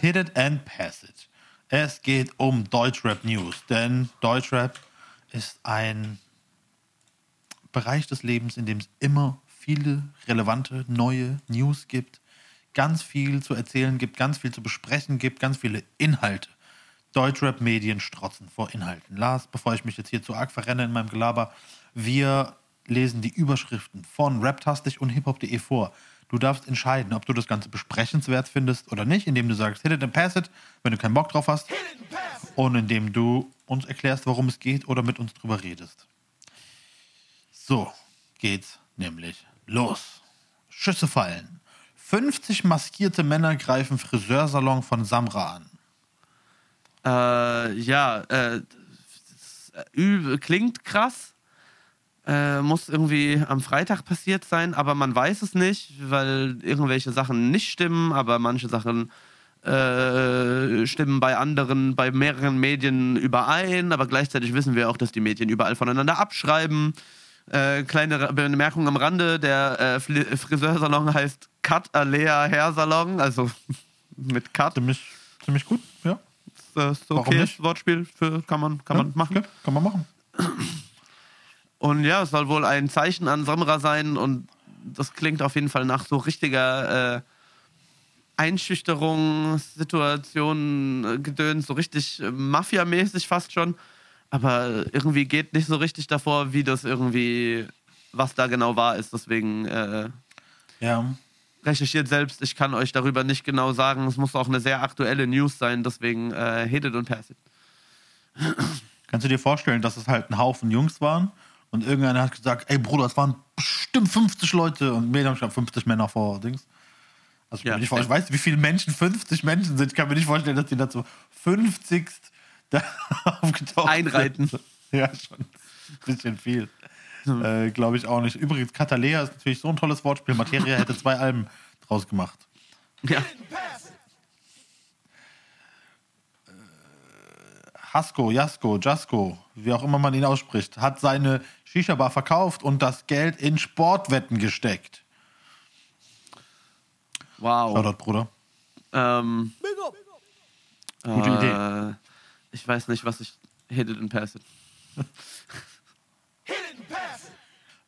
Hit it and pass it. Es geht um Deutschrap News, denn Deutschrap ist ein Bereich des Lebens, in dem es immer viele relevante neue News gibt, ganz viel zu erzählen gibt, ganz viel zu besprechen gibt, ganz viele Inhalte. Deutschrap-Medien strotzen vor Inhalten. Lars, bevor ich mich jetzt hier zu arg verrenne in meinem Gelaber, wir lesen die Überschriften von Raptastic und hiphop.de vor. Du darfst entscheiden, ob du das Ganze besprechenswert findest oder nicht, indem du sagst, hit it and pass it, wenn du keinen Bock drauf hast. Und indem du uns erklärst, worum es geht oder mit uns drüber redest. So geht's nämlich los. Schüsse fallen. 50 maskierte Männer greifen Friseursalon von Samra an. Äh, ja, äh, äh, übel, klingt krass. Äh, muss irgendwie am Freitag passiert sein, aber man weiß es nicht, weil irgendwelche Sachen nicht stimmen, aber manche Sachen äh, stimmen bei anderen, bei mehreren Medien überein, aber gleichzeitig wissen wir auch, dass die Medien überall voneinander abschreiben. Äh, kleine Bemerkung am Rande, der äh, Friseursalon heißt Cut Alea Hair Salon, also mit Cut. Ziemlich, ziemlich gut, ja. Das ist okay? Wortspiel für, kann man, kann man machen. Okay, kann man machen. Und ja, es soll wohl ein Zeichen an Samra sein und das klingt auf jeden Fall nach so richtiger äh, Einschüchterung, Situation, äh, Gedöns, so richtig äh, Mafia-mäßig fast schon. Aber irgendwie geht nicht so richtig davor, wie das irgendwie, was da genau wahr ist. Deswegen äh, Ja. recherchiert selbst. Ich kann euch darüber nicht genau sagen. Es muss auch eine sehr aktuelle News sein. Deswegen äh, it und pass it. Kannst du dir vorstellen, dass es halt ein Haufen Jungs waren und irgendeiner hat gesagt, ey Bruder, es waren bestimmt 50 Leute und mir haben schon 50 Männer vor Dings. Also ich, Ja. weißt du, wie viele Menschen 50 Menschen sind? Ich kann mir nicht vorstellen, dass die dazu 50 da aufgetaucht Einreiten. sind. Ja, schon ein bisschen viel. Äh, Glaube ich auch nicht. Übrigens, Katalea ist natürlich so ein tolles Wortspiel. Materia hätte zwei Alben draus gemacht. Ja. Hasko, Jasko, Jasko, wie auch immer man ihn ausspricht, hat seine Shisha-Bar verkauft und das Geld in Sportwetten gesteckt. Wow. Shoutout, Bruder. Ähm, Gute äh, Idee. Ich weiß nicht, was ich hit it and pass it.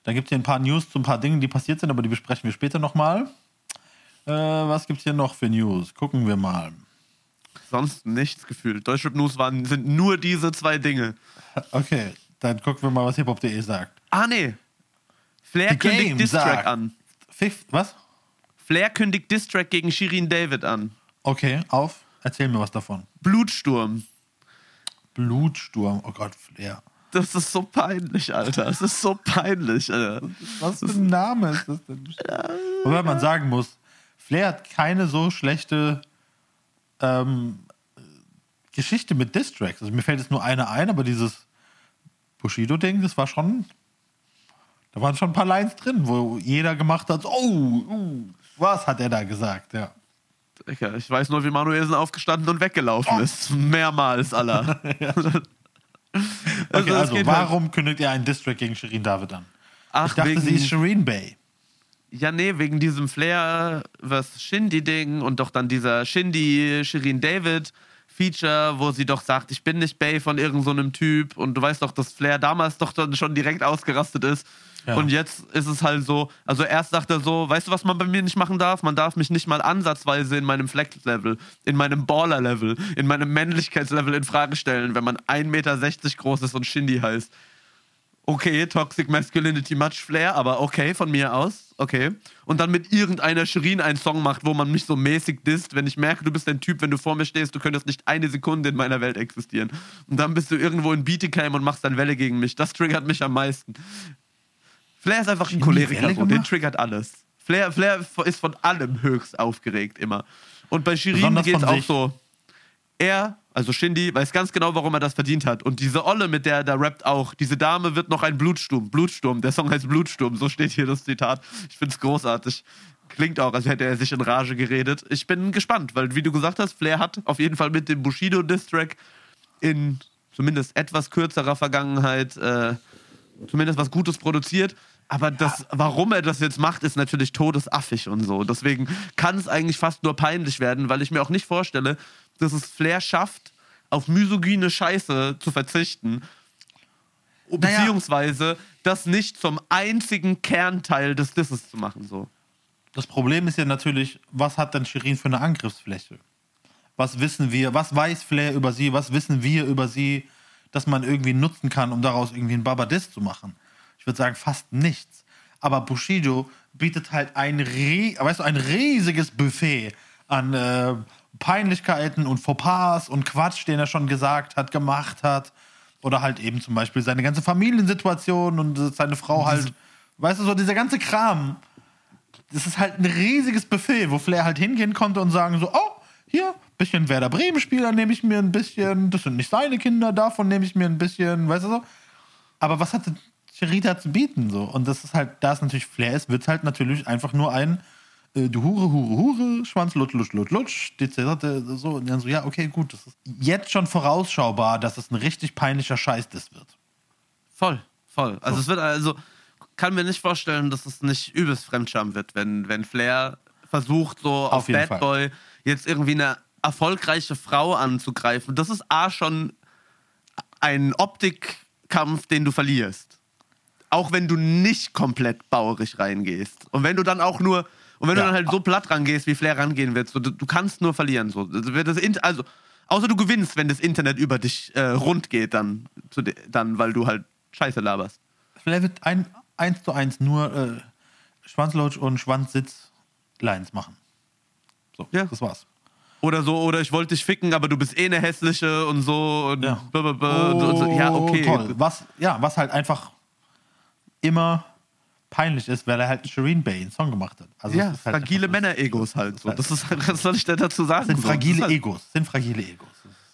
Dann gibt es hier ein paar News zu ein paar Dingen, die passiert sind, aber die besprechen wir später nochmal. Äh, was gibt es hier noch für News? Gucken wir mal. Sonst nichts gefühlt. Deutschrap News waren, sind nur diese zwei Dinge. Okay, dann gucken wir mal, was hiphop.de sagt. Ah, nee. Flair Die kündigt Distrack an. Fif was? Flair kündigt Distrack gegen Shirin David an. Okay, auf. Erzähl mir was davon. Blutsturm. Blutsturm. Oh Gott, Flair. Das ist so peinlich, Alter. Das ist so peinlich, Alter. Was für ein Name ist das denn? Wobei man sagen muss, Flair hat keine so schlechte ähm, Geschichte mit Distracks. Also mir fällt jetzt nur eine ein, aber dieses Bushido-Ding, das war schon. Da waren schon ein paar Lines drin, wo jeder gemacht hat, oh, uh, was hat er da gesagt, ja. Ich weiß nur, wie Manuelsen aufgestanden und weggelaufen ist. Mehrmals. Okay, es also, geht halt- warum kündigt ihr einen Distrack gegen Shirin David an? Ach, Ich dachte, wegen, sie ist Shirin Bay. Ja, nee, wegen diesem Flair was Shindy-Ding und doch dann dieser Shindy Shirin David Feature, wo sie doch sagt, ich bin nicht Bay von irgendeinem so einem Typ und du weißt doch, dass Flair damals doch dann schon direkt ausgerastet ist. Ja. Und jetzt ist es halt so, also erst sagt er so, weißt du, was man bei mir nicht machen darf? Man darf mich nicht mal ansatzweise in meinem Flex-Level, in meinem Baller-Level, in meinem Männlichkeitslevel in Frage stellen, wenn man 1,60 Meter groß ist und Shindy heißt. Okay, Toxic Masculinity Much Flair, aber okay, von mir aus. Okay. Und dann mit irgendeiner Shirin einen Song macht, wo man mich so mäßig disst, wenn ich merke, du bist ein Typ, wenn du vor mir stehst, du könntest nicht eine Sekunde in meiner Welt existieren. Und dann bist du irgendwo in Bietigheim und machst dann Welle gegen mich. Das triggert mich am meisten. Flair ist einfach ein Choleriker, so. den triggert alles. Flair, Flair ist von allem höchst aufgeregt immer. Und bei Shirin geht es auch so. Er, also Shindy, weiß ganz genau, warum er das verdient hat. Und diese Olle, mit der er da rappt auch, diese Dame wird noch ein Blutsturm. Blutsturm, der Song heißt Blutsturm, so steht hier das Zitat. Ich find's großartig. Klingt auch, als hätte er sich in Rage geredet. Ich bin gespannt, weil, wie du gesagt hast, Flair hat auf jeden Fall mit dem Bushido-Distrack in zumindest etwas kürzerer Vergangenheit äh, zumindest was Gutes produziert. Aber das, warum er das jetzt macht, ist natürlich todesaffig und so. Deswegen kann es eigentlich fast nur peinlich werden, weil ich mir auch nicht vorstelle, dass es Flair schafft, auf misogyne Scheiße zu verzichten. Naja. Beziehungsweise das nicht zum einzigen Kernteil des Disses zu machen. So. Das Problem ist ja natürlich, was hat denn Shirin für eine Angriffsfläche? Was wissen wir, was weiß Flair über sie, was wissen wir über sie, dass man irgendwie nutzen kann, um daraus irgendwie einen Babadist zu machen? Ich würde sagen, fast nichts. Aber Bushido bietet halt ein, weißt du, ein riesiges Buffet an äh, Peinlichkeiten und Fauxpas und Quatsch, den er schon gesagt hat, gemacht hat. Oder halt eben zum Beispiel seine ganze Familiensituation und äh, seine Frau halt, weißt du, so dieser ganze Kram das ist halt ein riesiges Buffet, wo Flair halt hingehen konnte und sagen so, oh, hier, bisschen Werder Bremen-Spieler nehme ich mir ein bisschen, das sind nicht seine Kinder, davon nehme ich mir ein bisschen, weißt du so. Aber was hatte Sherita zu bieten so? Und das ist halt, da es natürlich Flair ist, wird es halt natürlich einfach nur ein äh, du Hure, Hure, Hure, Schwanz, Lutsch, Lutsch, Lutsch, Lutsch, so. Und dann so, ja, okay, gut, das ist jetzt schon vorausschaubar, dass es ein richtig peinlicher Scheiß das wird. Voll, voll. Also es wird also, kann mir nicht vorstellen, dass es nicht übelst Fremdscham wird, wenn, wenn Flair versucht, so auf, Auf Bad Fall. Boy jetzt irgendwie eine erfolgreiche Frau anzugreifen. Das ist A schon ein Optikkampf, den du verlierst. Auch wenn du nicht komplett bauerig reingehst. Und wenn du dann auch nur, und wenn Ja. du dann halt so platt rangehst, wie Flair rangehen wird, so, du, du kannst nur verlieren. So. Das also, außer du gewinnst, wenn das Internet über dich äh, rund geht, dann, dann, weil du halt Scheiße laberst. Flair wird ein, eins zu eins nur äh, Schwanzlutsch und Schwanzsitz-Lines machen. So, Ja. das war's. Oder so, oder ich wollte dich ficken, aber du bist eh eine hässliche und so. Und Ja. blablabla und so, ja, okay. Oh, Toll. Was, ja, was halt einfach immer peinlich ist, weil er halt einen Shireen Bay einen Song gemacht hat. Also Ja, halt fragile Männer-Egos halt so. halt- Das ist, was soll ich denn dazu sagen? sind fragile halt, Egos. Sind fragile Egos.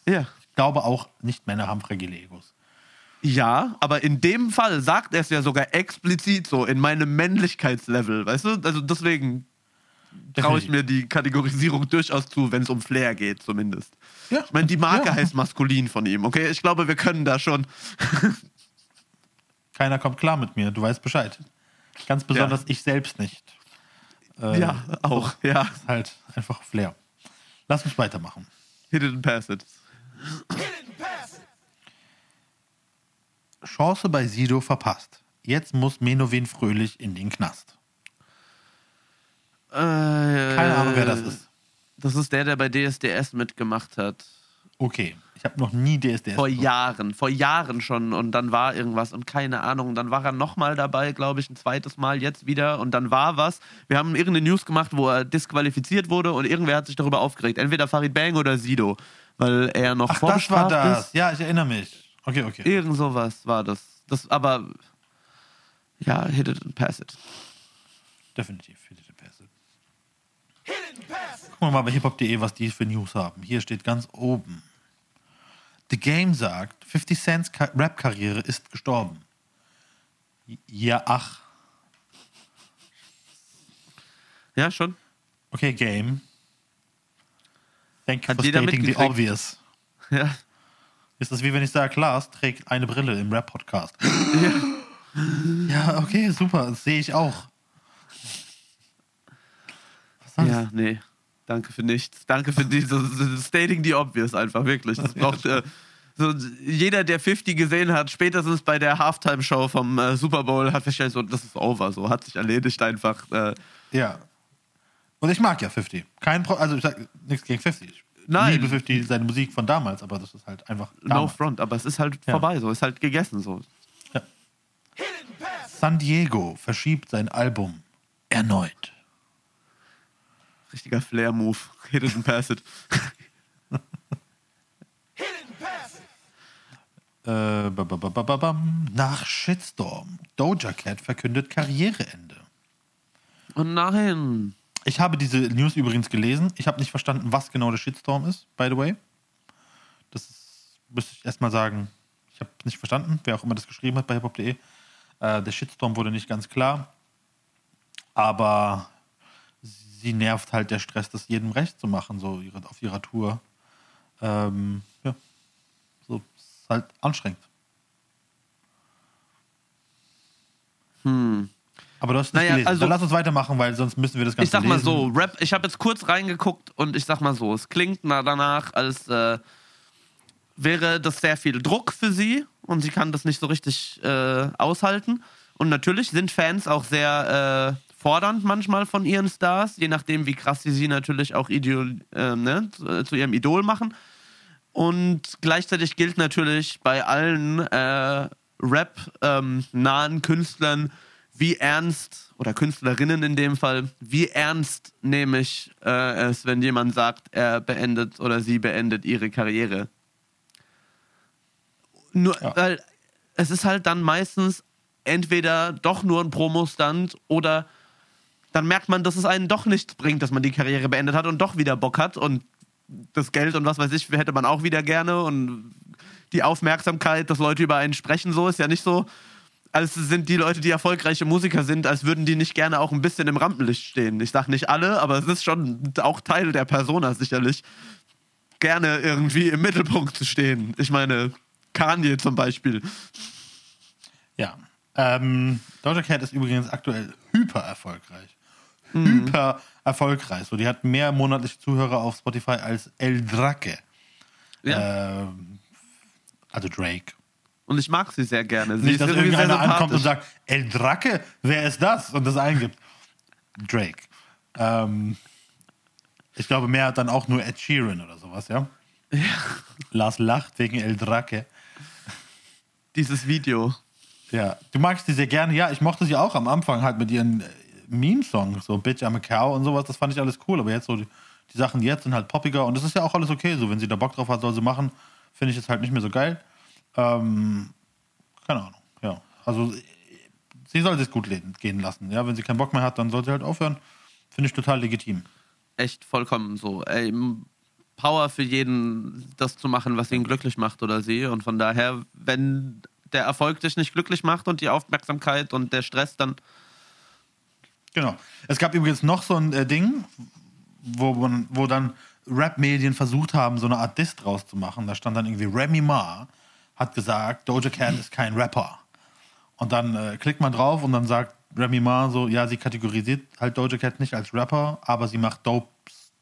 Ja. Ich glaube auch, nicht Männer haben fragile Egos. ja, aber in dem Fall sagt er es ja sogar explizit so, in meinem Männlichkeitslevel, weißt du? Also deswegen traue ich mir die Kategorisierung durchaus zu, wenn es um Flair geht zumindest. Ja. Ich meine, die Marke Ja. heißt maskulin von ihm, okay? Ich glaube, wir können da schon. Keiner kommt klar mit mir, du weißt Bescheid. Ganz besonders ich selbst nicht. Äh, ja, auch. Ja. Ist halt einfach Flair. Lass mich weitermachen. Hit it and pass it. Chance bei Sido verpasst. Jetzt muss Menowin Fröhlich in den Knast. Keine Keine Ahnung, wer das ist. Das ist der, der bei DSDS mitgemacht hat. Okay, ich habe noch nie DSDS. Vor. Jahren, vor Jahren schon. Und dann war irgendwas und keine Ahnung. Dann war er nochmal dabei, glaube ich, ein zweites Mal jetzt wieder. Und dann war was. Wir haben irgendeine News gemacht, wo er disqualifiziert wurde und irgendwer hat sich darüber aufgeregt. Entweder Farid Bang oder Sido. Weil er noch Ach, das war das. ist. Ja, ich erinnere mich. Okay, okay. Irgend sowas war das. Das aber. Ja, hit it and pass it. Definitiv. Hit it and pass it. Gucken wir mal bei hiphop.de, was die für News haben. Hier steht ganz oben. The Game sagt, 50 Cents Ka- Rap-Karriere ist gestorben. Ja, ach. Ja, schon. Okay, Game. Thank you Hat for stating the obvious. Ja. Ist das wie wenn ich sage, Klaas trägt eine Brille im Rap-Podcast? ja, okay, super. Das sehe ich auch. Was Ja, nee. Danke für nichts. Danke für diese Stating the Obvious einfach, wirklich. Das braucht. Äh, so, jeder, der 50 gesehen hat, spätestens bei der Halftime-Show vom äh, Super Bowl, hat festgestellt, so, das ist over, so, hat sich erledigt einfach. Äh, Ja. Und ich mag ja 50. Kein Pro also ich sag nichts gegen 50. Ich Nein. liebe 50 seine Musik von damals, aber das ist halt einfach no damals. front, aber es ist halt Ja. vorbei, so, ist halt gegessen, so. Ja. San Diego verschiebt sein Album erneut. Richtiger Flair-Move. Hit it and pass it. Äh, ba- ba- ba- ba- ba- bam. Nach Shitstorm. Doja Cat verkündet Karriereende. Oh nein. Ich habe diese News übrigens gelesen. Ich habe nicht verstanden, was genau der Shitstorm ist, by the way. Das ist, müsste ich erstmal sagen. Ich habe nicht verstanden, wer auch immer das geschrieben hat bei hiphop.de. Äh, der Shitstorm wurde nicht ganz klar. Aber sie nervt halt der Stress, das jedem recht zu machen, so ihre, auf ihrer Tour. Ähm, ja. So ist halt anstrengend. Aber du hast es nicht Naja, gelesen. also- Dann lass uns weitermachen, weil sonst müssen wir das Ganze Ich sag mal lesen. so, Rap, ich habe jetzt kurz reingeguckt und ich sag mal so, es klingt na danach, als äh, wäre das sehr viel Druck für sie und sie kann das nicht so richtig äh, aushalten. Und natürlich sind Fans auch sehr äh, fordernd manchmal von ihren Stars, je nachdem, wie krass sie sie natürlich auch Idol, äh, ne, zu, zu ihrem Idol machen. Und gleichzeitig gilt natürlich bei allen äh, Rap-nahen Künstlern, wie ernst, oder Künstlerinnen in dem Fall, wie ernst nehme ich äh, es, wenn jemand sagt, er beendet oder sie beendet ihre Karriere. Nur, Ja. weil es ist halt dann meistens entweder doch nur ein Promo-Stand oder dann merkt man, dass es einen doch nichts bringt, dass man die Karriere beendet hat und doch wieder Bock hat und das Geld und was weiß ich, hätte man auch wieder gerne und die Aufmerksamkeit, dass Leute über einen sprechen, so ist ja nicht so, als sind die Leute, die erfolgreiche Musiker sind, als würden die nicht gerne auch ein bisschen im Rampenlicht stehen. Ich sag nicht alle, aber es ist schon auch Teil der Persona sicherlich, gerne irgendwie im Mittelpunkt zu stehen. Ich meine, Kanye zum Beispiel. Ja. Ähm, Doja Cat ist übrigens aktuell hyper erfolgreich. Hyper erfolgreich. So, die hat mehr monatliche Zuhörer auf Spotify als El Drake. Ja. Ähm, also Drake. Und ich mag sie sehr gerne. Sie Nicht, dass irgendeiner ankommt und sagt, El Drake, wer ist das? Und das eingibt. Drake. Ähm, ich glaube, mehr hat dann auch nur Ed Sheeran oder sowas, ja? Lars lacht wegen El Drake. Dieses Video. Ja, du magst die sehr gerne. Ja, ich mochte sie auch am Anfang halt mit ihren äh, Meme-Songs, so Bitch I'm a Cow und sowas. Das fand ich alles cool. Aber jetzt so, die, die Sachen jetzt sind halt poppiger und das ist ja auch alles okay. So, wenn sie da Bock drauf hat, soll sie machen. Finde ich jetzt halt nicht mehr so geil. Ähm, keine Ahnung, ja. Also, sie soll sich gut gehen lassen. Ja, wenn sie keinen Bock mehr hat, dann soll sie halt aufhören. Finde ich total legitim. Echt vollkommen so. Ey, Power für jeden, das zu machen, was ihn glücklich macht oder sie. Und von daher, wenn der Erfolg dich nicht glücklich macht und die Aufmerksamkeit und der Stress, dann Genau. Es gab übrigens noch so ein äh, Ding, wo, man, wo dann Rap-Medien versucht haben, so eine Art Diss draus zu machen. Da stand dann irgendwie Remy Ma hat gesagt, Doja Cat ist kein Rapper. Und dann äh, klickt man drauf und dann sagt Remy Ma so, ja, sie kategorisiert halt Doja Cat nicht als Rapper, aber sie macht dope,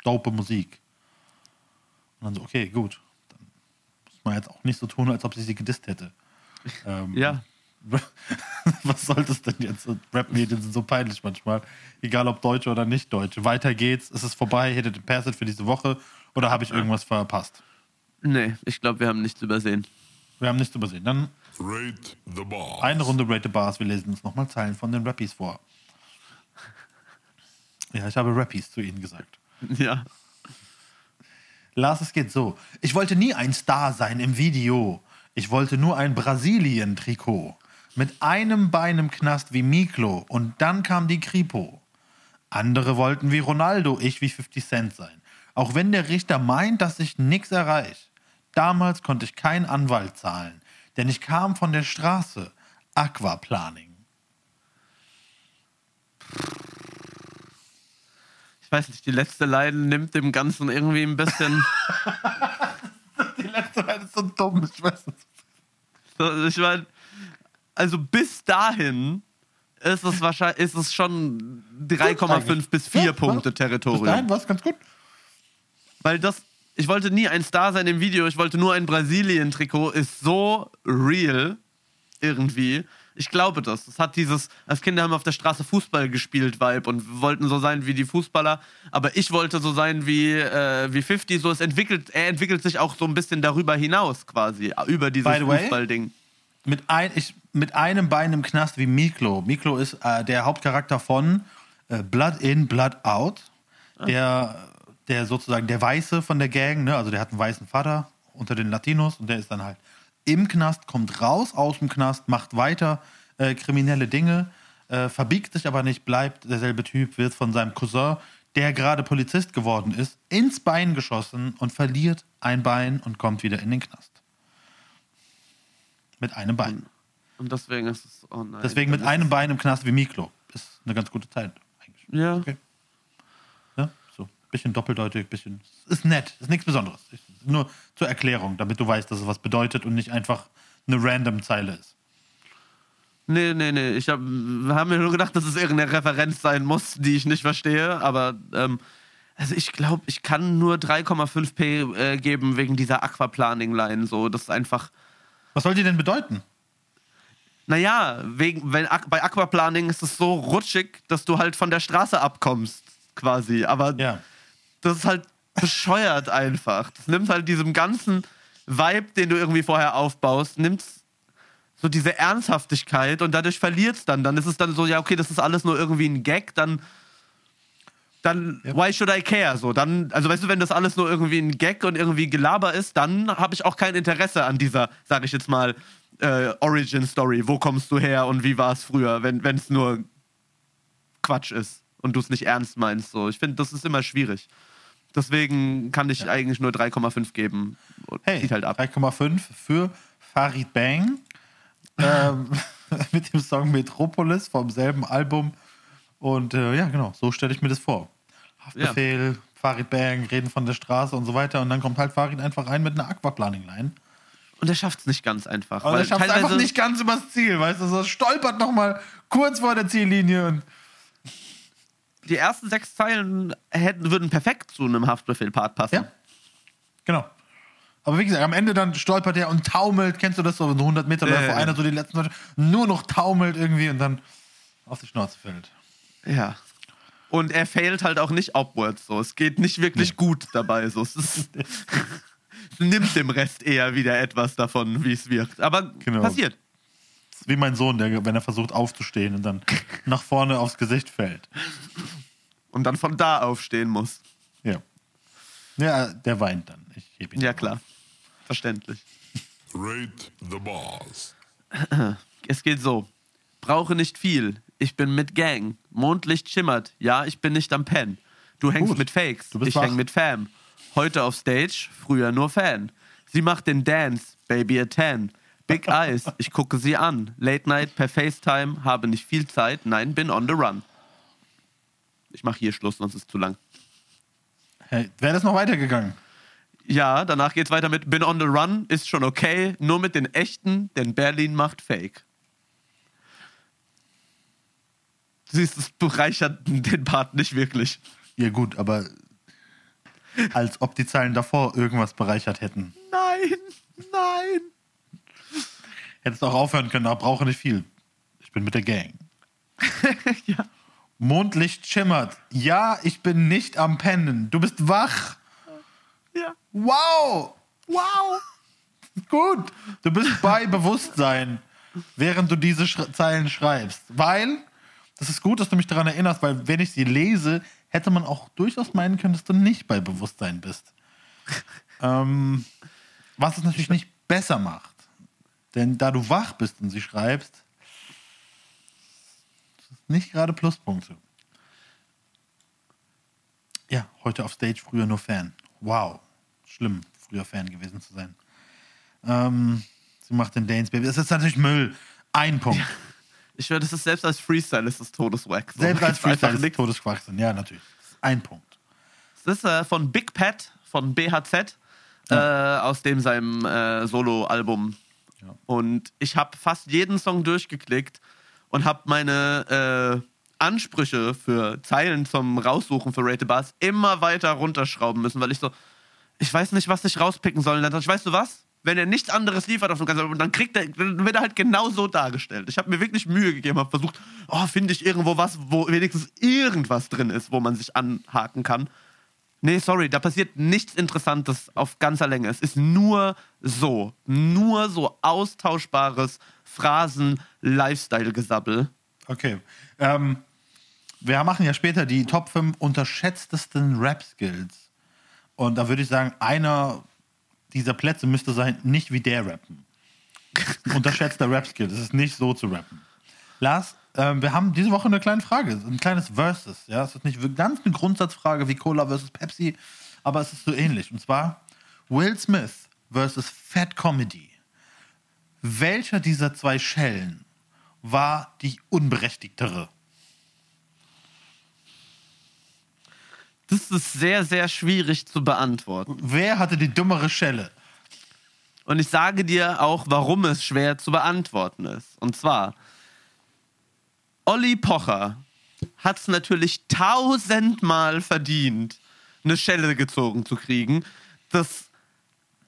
dope Musik. Und dann so, okay, gut. Dann muss man jetzt auch nicht so tun, als ob sie sie gedisst hätte. Ähm, ja. Was soll das denn jetzt? Rap-Medien sind so peinlich manchmal. Egal ob Deutsche oder nicht Deutsche. Weiter geht's. Ist es vorbei? Hätte den Pass für diese Woche? Oder habe ich irgendwas verpasst? Nee, ich glaube, wir haben nichts übersehen. Wir haben nichts übersehen. Dann Rate the Boss. eine Runde Rate the Bars. Wir lesen uns nochmal Zeilen von den Rappies vor. Ja, ich habe Rappies zu Ihnen gesagt. Ja. Lars, es geht so. Ich wollte nie ein Star sein im Video. Ich wollte nur ein Brasilien-Trikot. Mit einem Bein im Knast wie Miklo. Und dann kam die Kripo. Andere wollten wie Ronaldo, ich wie 50 Cent sein. Auch wenn der Richter meint, dass ich nichts erreiche. Damals konnte ich keinen Anwalt zahlen, denn ich kam von der Straße. Aquaplaning. Ich weiß nicht, die letzte Line nimmt dem Ganzen irgendwie ein bisschen. Die letzte Line ist so dumm, ich weiß nicht. Ich meine, also bis dahin ist es wahrscheinlich ist es schon 3,5 bis 4 Ja, Punkte Bis dahin Territorium. war es ganz gut. Weil das, ich wollte nie ein Star sein im Video, ich wollte nur ein Brasilien-Trikot, ist so real irgendwie. Ich glaube das. Es hat dieses, als Kinder haben wir auf der Straße Fußball gespielt, Vibe und wollten so sein wie die Fußballer. Aber ich wollte so sein wie, äh, wie 50. So, es entwickelt, er entwickelt sich auch so ein bisschen darüber hinaus quasi, über dieses Fußballding. Mit, ein, ich, mit einem Bein im Knast wie Miklo. Miklo ist äh, der Hauptcharakter von äh, Blood In, Blood Out. Der, der sozusagen der Weiße von der Gang, ne? also der hat einen weißen Vater unter den Latinos und der ist dann halt im Knast, kommt raus aus dem Knast, macht weiter äh, kriminelle Dinge, äh, verbiegt sich aber nicht, bleibt derselbe Typ, wird von seinem Cousin, der gerade Polizist geworden ist, ins Bein geschossen und verliert ein Bein und kommt wieder in den Knast. Mit einem Bein. Und deswegen ist es. Oh nein. Deswegen mit einem Bein im Knast wie Miklo. Ist eine ganz gute Zeit eigentlich. Ja. Okay. Ja, so. Bisschen doppeldeutig, bisschen. Ist nett, ist nichts Besonderes. Ist nur zur Erklärung, damit du weißt, dass es was bedeutet und nicht einfach eine random Zeile ist. Nee, nee, nee. Ich hab, wir haben mir nur gedacht, dass es irgendeine Referenz sein muss, die ich nicht verstehe. Aber ähm, also ich glaube, ich kann nur 3,5p äh, geben wegen dieser Aquaplaning-Line. So, das ist einfach. Was soll die denn bedeuten? Naja, wegen, wenn, bei Aquaplaning ist es so rutschig, dass du halt von der Straße abkommst, quasi. Aber Ja. das ist halt bescheuert einfach. Das nimmt halt diesem ganzen Vibe, den du irgendwie vorher aufbaust, nimmt so diese Ernsthaftigkeit und dadurch verliert es dann. Dann ist es dann so, ja, okay, das ist alles nur irgendwie ein Gag, dann. Dann, Ja. why should I care? So, dann, also weißt du, wenn das alles nur irgendwie ein Gag und irgendwie Gelaber ist, dann habe ich auch kein Interesse an dieser, sag ich jetzt mal, äh, Origin Story. Wo kommst du her und wie war es früher, wenn es nur Quatsch ist und du es nicht ernst meinst. So. Ich finde, das ist immer schwierig. Deswegen kann ich eigentlich nur 3,5 geben. Hey, zieht halt ab. 3,5 für Farid Bang. ähm, mit dem Song Metropolis vom selben Album. Und äh, ja, genau, so stelle ich mir das vor. Haftbefehl, Farid Bang, reden von der Straße und so weiter. Und dann kommt halt Farid einfach rein mit einer Aquaplaning-Line. Und er schafft es nicht ganz einfach. Weil er schafft es einfach nicht ganz übers Ziel, weißt du? So stolpert nochmal kurz vor der Ziellinie und Die ersten sechs Zeilen hätten, würden perfekt zu einem Haftbefehl-Part passen. Ja. Genau. Aber wie gesagt, am Ende dann stolpert er und taumelt. Kennst du das so? So 100 Meter Ja, ja, wo ja. einer so die letzten Leute nur noch taumelt irgendwie und dann auf die Schnauze fällt. Ja. Und er failt halt auch nicht upwards. So. Es geht nicht wirklich gut dabei. So. Es, ist, es nimmt dem Rest eher wieder etwas davon, wie es wirkt. Aber Genau. passiert. Das ist wie mein Sohn, der, wenn er versucht aufzustehen und dann nach vorne aufs Gesicht fällt. Und dann von da aufstehen muss. Ja. Ja, der weint dann. Ich heb ihn Ja, auf. klar. Verständlich. Rate the boss. Es geht so. Brauche nicht viel. Ich bin mit Gang. Mondlicht schimmert. Ja, ich bin nicht am Pen. Du hängst Gut. mit Fakes. Ich wach. häng mit Fam. Heute auf Stage, früher nur Fan. Sie macht den Dance, Baby a 10. Big Eyes, ich gucke sie an. Late Night per FaceTime, habe nicht viel Zeit. Nein, bin on the run. Ich mache hier Schluss, sonst ist es zu lang. Hey, Wäre das noch weitergegangen? Ja, danach geht's weiter mit Bin on the Run, ist schon okay, nur mit den echten, denn Berlin macht Fake. Du siehst, es bereichert den Part nicht wirklich. Ja, gut, aber als ob die Zeilen davor irgendwas bereichert hätten. Nein, nein. Hättest auch aufhören können, aber brauche nicht viel. Ich bin mit der Gang. ja. Mondlicht schimmert. Ja, ich bin nicht am Pennen. Du bist wach. Ja. Wow. Wow. Gut. Du bist bei Bewusstsein, während du diese Sch Zeilen schreibst. Weil, das ist gut, dass du mich daran erinnerst, weil wenn ich sie lese, hätte man auch durchaus meinen können, dass du nicht bei Bewusstsein bist. ähm, was es natürlich nicht besser macht. Denn da du wach bist und sie schreibst, nicht gerade Pluspunkte. Ja, heute auf Stage, früher nur Fan. Wow. Schlimm, früher Fan gewesen zu sein. Ähm, sie macht den Danes Baby. Das ist natürlich Müll. Ein Punkt. Ich höre, das ist selbst als Freestyle ist das Todeswack. So, Selbst als Freestyle ist nix. Todesquachsinn. Ja, natürlich. Ein Punkt. Das ist äh, von Big Pat, von BHZ, äh, aus dem seinem äh, Solo-Album. Ja. Und ich habe fast jeden Song durchgeklickt und habe meine äh, Ansprüche für Zeilen zum Raussuchen für Rate the Bars immer weiter runterschrauben müssen, weil ich so, ich weiß nicht, was ich rauspicken soll. Und dann ich, weißt du was? Wenn er nichts anderes liefert auf dem ganzen Album, dann kriegt er, dann wird er halt genau so dargestellt. Ich habe mir wirklich Mühe gegeben, habe versucht, oh, finde ich irgendwo was, wo wenigstens irgendwas drin ist, wo man sich anhaken kann. Nee, sorry, da passiert nichts Interessantes auf ganzer Länge. Es ist nur so, nur so austauschbares Phrasen-Lifestyle-Gesabbel. Okay. Ähm, wir machen ja später die Top 5 unterschätztesten Rap-Skills. Und da würde ich sagen, einer dieser Plätze müsste sein, nicht wie der rappen. Unterschätzter Rap-Skill. Das ist nicht so zu rappen. Lars, ähm, wir haben diese Woche eine kleine Frage, ein kleines Versus. Ja, es ist nicht ganz eine Grundsatzfrage wie Cola versus Pepsi, aber es ist so ähnlich. Und zwar Will Smith versus Fat Comedy. Welcher dieser zwei Schellen war die unberechtigtere? Das ist sehr, sehr schwierig zu beantworten. Wer hatte die dummere Schelle? Und ich sage dir auch, warum es schwer zu beantworten ist. Und zwar, Olli Pocher hat es natürlich tausendmal verdient, eine Schelle gezogen zu kriegen. Das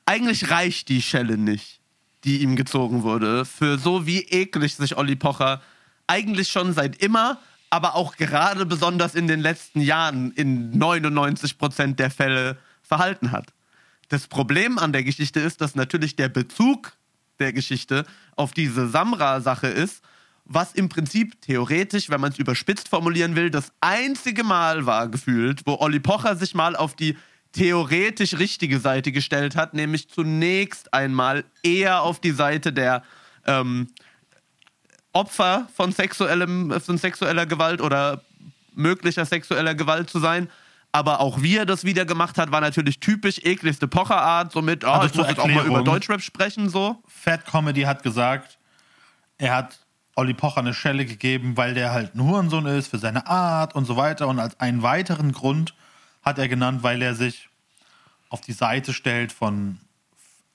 eigentlich reicht die Schelle nicht, die ihm gezogen wurde, für so wie eklig sich Olli Pocher eigentlich schon seit immer, aber auch gerade besonders in den letzten Jahren in 99% der Fälle verhalten hat. Das Problem an der Geschichte ist, dass natürlich der Bezug der Geschichte auf diese Samra-Sache ist, was im Prinzip theoretisch, wenn man es überspitzt formulieren will, das einzige Mal war gefühlt, wo Olli Pocher sich mal auf die theoretisch richtige Seite gestellt hat, nämlich zunächst einmal eher auf die Seite der ähm, Opfer von, sexuellem, von sexueller Gewalt oder möglicher sexueller Gewalt zu sein. Aber auch wie er das wieder gemacht hat, war natürlich typisch ekligste Pocherart. Somit, oh, Also ich muss jetzt auch mal über. Deutschrap sprechen, so. Fat Comedy hat gesagt, er hat Olli Pocher eine Schelle gegeben, weil der halt ein Hurensohn ist für seine Art und so weiter. Und als einen weiteren Grund hat er genannt, weil er sich auf die Seite stellt von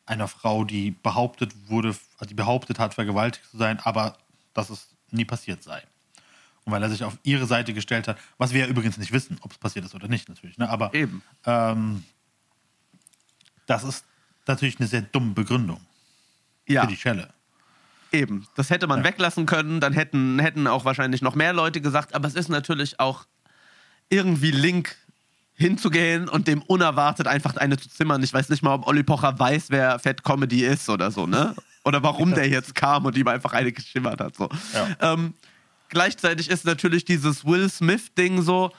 einer Frau, die behauptet wurde, die behauptet hat, vergewaltigt zu sein, aber dass es nie passiert sei. Und weil er sich auf ihre Seite gestellt hat, was wir ja übrigens nicht wissen, ob es passiert ist oder nicht, natürlich. Ne? Aber Eben. ähm, das ist natürlich eine sehr dumme Begründung Ja. für die Schelle. Eben, das hätte man Ja. weglassen können, dann hätten, hätten auch wahrscheinlich noch mehr Leute gesagt, aber es ist natürlich auch irgendwie Link hinzugehen und dem unerwartet einfach eine zu zimmern. Ich weiß nicht mal, ob Olli Pocher weiß, wer Fat Comedy ist oder so, ne? Oder warum der jetzt kam und ihm einfach eine geschimmert hat. So. Ja. Ähm, gleichzeitig ist natürlich dieses Will Smith-Ding so,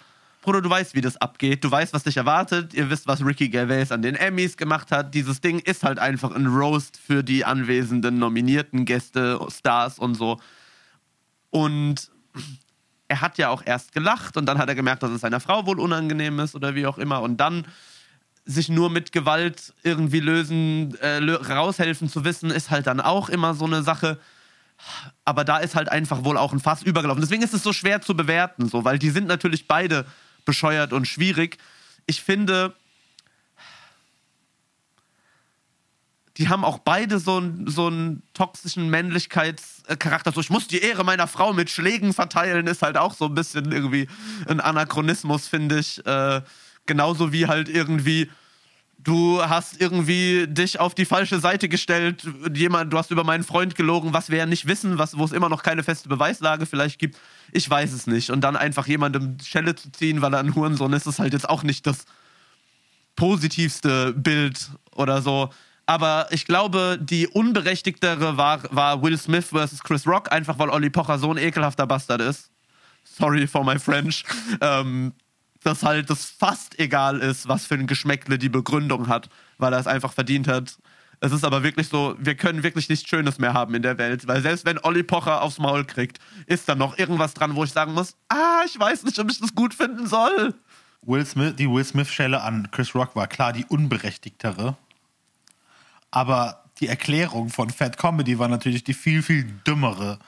Bruder, du weißt, wie das abgeht. Du weißt, was dich erwartet. Ihr wisst, was Ricky Gervais an den Emmys gemacht hat. Dieses Ding ist halt einfach ein Roast für die anwesenden nominierten Gäste, Stars und so. Und er hat ja auch erst gelacht und dann hat er gemerkt, dass es seiner Frau wohl unangenehm ist oder wie auch immer. Und dann sich nur mit Gewalt irgendwie lösen, äh, raushelfen zu wissen, ist halt dann auch immer so eine Sache. Aber da ist halt einfach wohl auch ein Fass übergelaufen. Deswegen ist es so schwer zu bewerten, so, weil die sind natürlich beide bescheuert und schwierig. Ich finde, die haben auch beide so, einen- so einen toxischen Männlichkeitscharakter. So, ich muss die Ehre meiner Frau mit Schlägen verteilen, ist halt auch so ein bisschen irgendwie ein Anachronismus, finde ich. Äh, genauso wie halt irgendwie, du hast irgendwie dich auf die falsche Seite gestellt, jemand, du hast über meinen Freund gelogen, was wir ja nicht wissen, was, wo es immer noch keine feste Beweislage vielleicht gibt. Ich weiß es nicht. Und dann einfach jemandem Schelle zu ziehen, weil er ein Hurensohn ist, ist halt jetzt auch nicht das positivste Bild oder so. Aber ich glaube, die unberechtigtere war, war Will Smith versus Chris Rock, einfach weil Olli Pocher so ein ekelhafter Bastard ist. Sorry for my French. Ähm, dass halt das fast egal ist, was für ein Geschmäckle die Begründung hat, weil er es einfach verdient hat. Es ist aber wirklich so, wir können wirklich nichts Schönes mehr haben in der Welt, weil selbst wenn Olli Pocher aufs Maul kriegt, ist da noch irgendwas dran, wo ich sagen muss, ah, ich weiß nicht, ob ich das gut finden soll. Will Smith, die Will Smith-Schelle an Chris Rock war klar die unberechtigtere. Aber die Erklärung von Fat Comedy war natürlich die viel, viel dümmere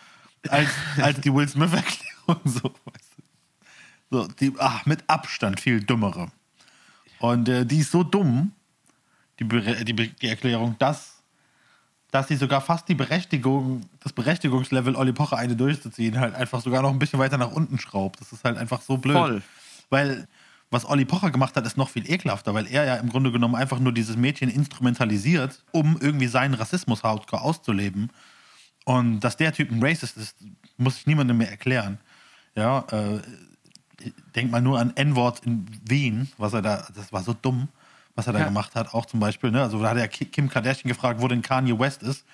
als, als die Will Smith-Erklärung. So, weißt. So, die, ach, mit Abstand viel dümmere. Und äh, die ist so dumm, die, die, die Erklärung, dass, dass sie sogar fast die Berechtigung, das Berechtigungslevel Olli Pocher eine durchzuziehen, halt einfach sogar noch ein bisschen weiter nach unten schraubt. Das ist halt einfach so blöd. Voll. Weil was Olli Pocher gemacht hat, ist noch viel ekelhafter, weil er ja im Grunde genommen einfach nur dieses Mädchen instrumentalisiert, um irgendwie seinen Rassismus hardcore auszuleben. Und dass der Typ ein Racist ist, muss ich niemandem mehr erklären. Ja, äh, denk mal nur an N-Wort in Wien, was er da, das war so dumm, was er da Ja. gemacht hat, auch zum Beispiel. Ne? Also da hat er Ki- Kim Kardashian gefragt, wo denn Kanye West ist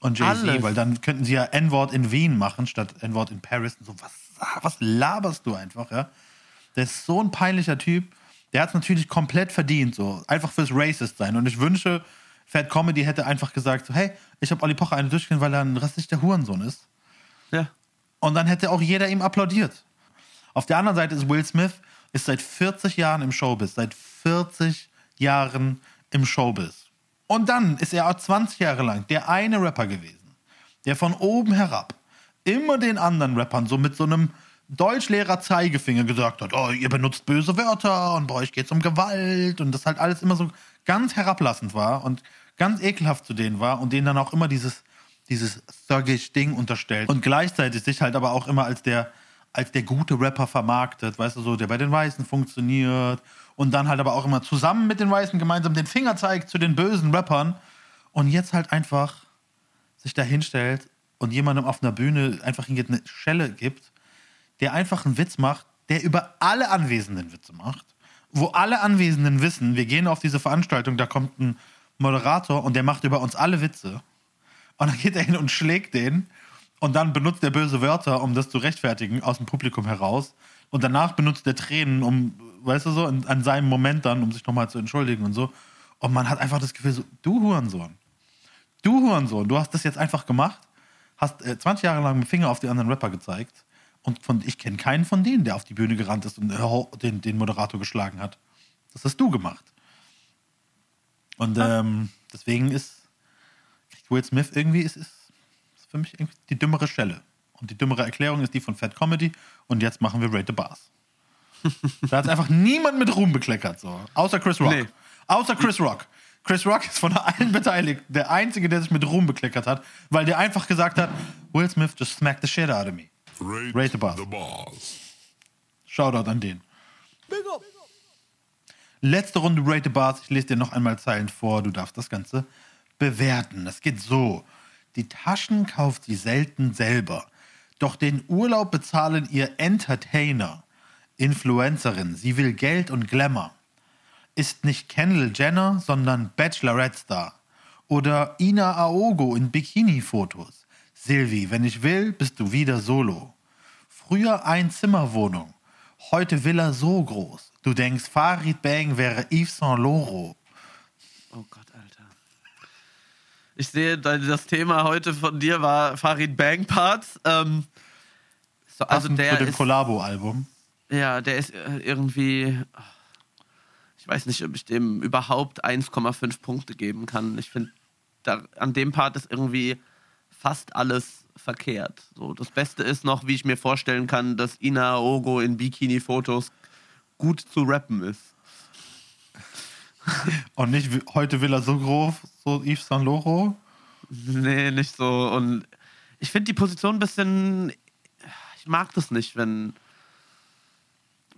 und Jay-Z, weil dann könnten sie ja N-Wort in Wien machen, statt N-Wort in Paris. Und so, was, was laberst du einfach, ja? Der ist so ein peinlicher Typ. Der hat es natürlich komplett verdient, so. Einfach fürs Racist sein. Und ich wünsche, Fat Comedy hätte einfach gesagt, so, hey, ich habe Olli Pocher eine durchgehen, weil er ein rassistischer Hurensohn ist. Ja. Und dann hätte auch jeder ihm applaudiert. Auf der anderen Seite ist Will Smith ist seit 40 Jahren im Showbiz, seit 40 Jahren im Showbiz. Und dann ist er auch 20 Jahre lang der eine Rapper gewesen, der von oben herab immer den anderen Rappern so mit so einem Deutschlehrer Zeigefinger gesagt hat, oh, ihr benutzt böse Wörter und bei euch geht es um Gewalt und das halt alles immer so ganz herablassend war und ganz ekelhaft zu denen war und denen dann auch immer dieses, dieses thuggish Ding unterstellt und gleichzeitig sich halt aber auch immer als der, als der gute Rapper vermarktet, weißt du so, der bei den Weißen funktioniert und dann halt aber auch immer zusammen mit den Weißen gemeinsam den Finger zeigt zu den bösen Rappern und jetzt halt einfach sich da hinstellt und jemandem auf einer Bühne einfach eine Schelle gibt, der einfach einen Witz macht, der über alle Anwesenden Witze macht, wo alle Anwesenden wissen, wir gehen auf diese Veranstaltung, da kommt ein Moderator und der macht über uns alle Witze. Und dann geht er hin und schlägt den und dann benutzt er böse Wörter, um das zu rechtfertigen, aus dem Publikum heraus. Und danach benutzt er Tränen, um, weißt du so, in, an seinem Moment dann, um sich nochmal zu entschuldigen und so. Und man hat einfach das Gefühl, so, du Hurensohn, du Hurensohn, du hast das jetzt einfach gemacht, hast äh, 20 Jahre lang mit dem Finger auf die anderen Rapper gezeigt und von, ich kenne keinen von denen, der auf die Bühne gerannt ist und äh, den, den Moderator geschlagen hat. Das hast du gemacht. Und ähm, deswegen ist kriegt Will Smith irgendwie, ist, ist, ist für mich irgendwie die dümmere Stelle. Und die dümmere Erklärung ist die von Fat Comedy und jetzt machen wir Rate the Bars. da hat einfach niemand mit Ruhm bekleckert, so. Außer Chris Rock. Nee. Außer Chris Rock. Chris Rock ist von allen Beteiligten der Einzige, der sich mit Ruhm bekleckert hat, weil der einfach gesagt hat, Will Smith just smacked the shit out of me. Rate, Rate the Bars. the Bars. Shoutout an den. Letzte Runde Rate the Bars. Ich lese dir noch einmal Zeilen vor. Du darfst das Ganze bewerten. Es geht so. Die Taschen kauft sie selten selber. Doch den Urlaub bezahlen ihr Entertainer. Influencerin. Sie will Geld und Glamour. Ist nicht Kendall Jenner, sondern Bachelorette-Star. Oder Ina Aogo in Bikini-Fotos. Silvi, wenn ich will, bist du wieder solo. Früher Einzimmerwohnung. Heute Villa so groß. Du denkst, Farid Bang wäre Yves Saint Laurent. Oh Gott. Ich sehe, da- das Thema heute von dir war Farid Bang Parts. Ähm, so, also der zu dem Collabo-Album. ja, der ist äh, irgendwie, ich weiß nicht, ob ich dem überhaupt 1,5 Punkte geben kann. Ich finde, an dem Part ist irgendwie fast alles verkehrt. So, das Beste ist noch, wie ich mir vorstellen kann, dass Ina Ogo in Bikini-Fotos gut zu rappen ist. Und nicht, heute will er so groß, so Yves Saint Laurent. Nee, nicht so. Und ich finde die Position ein bisschen. Ich mag das nicht, wenn.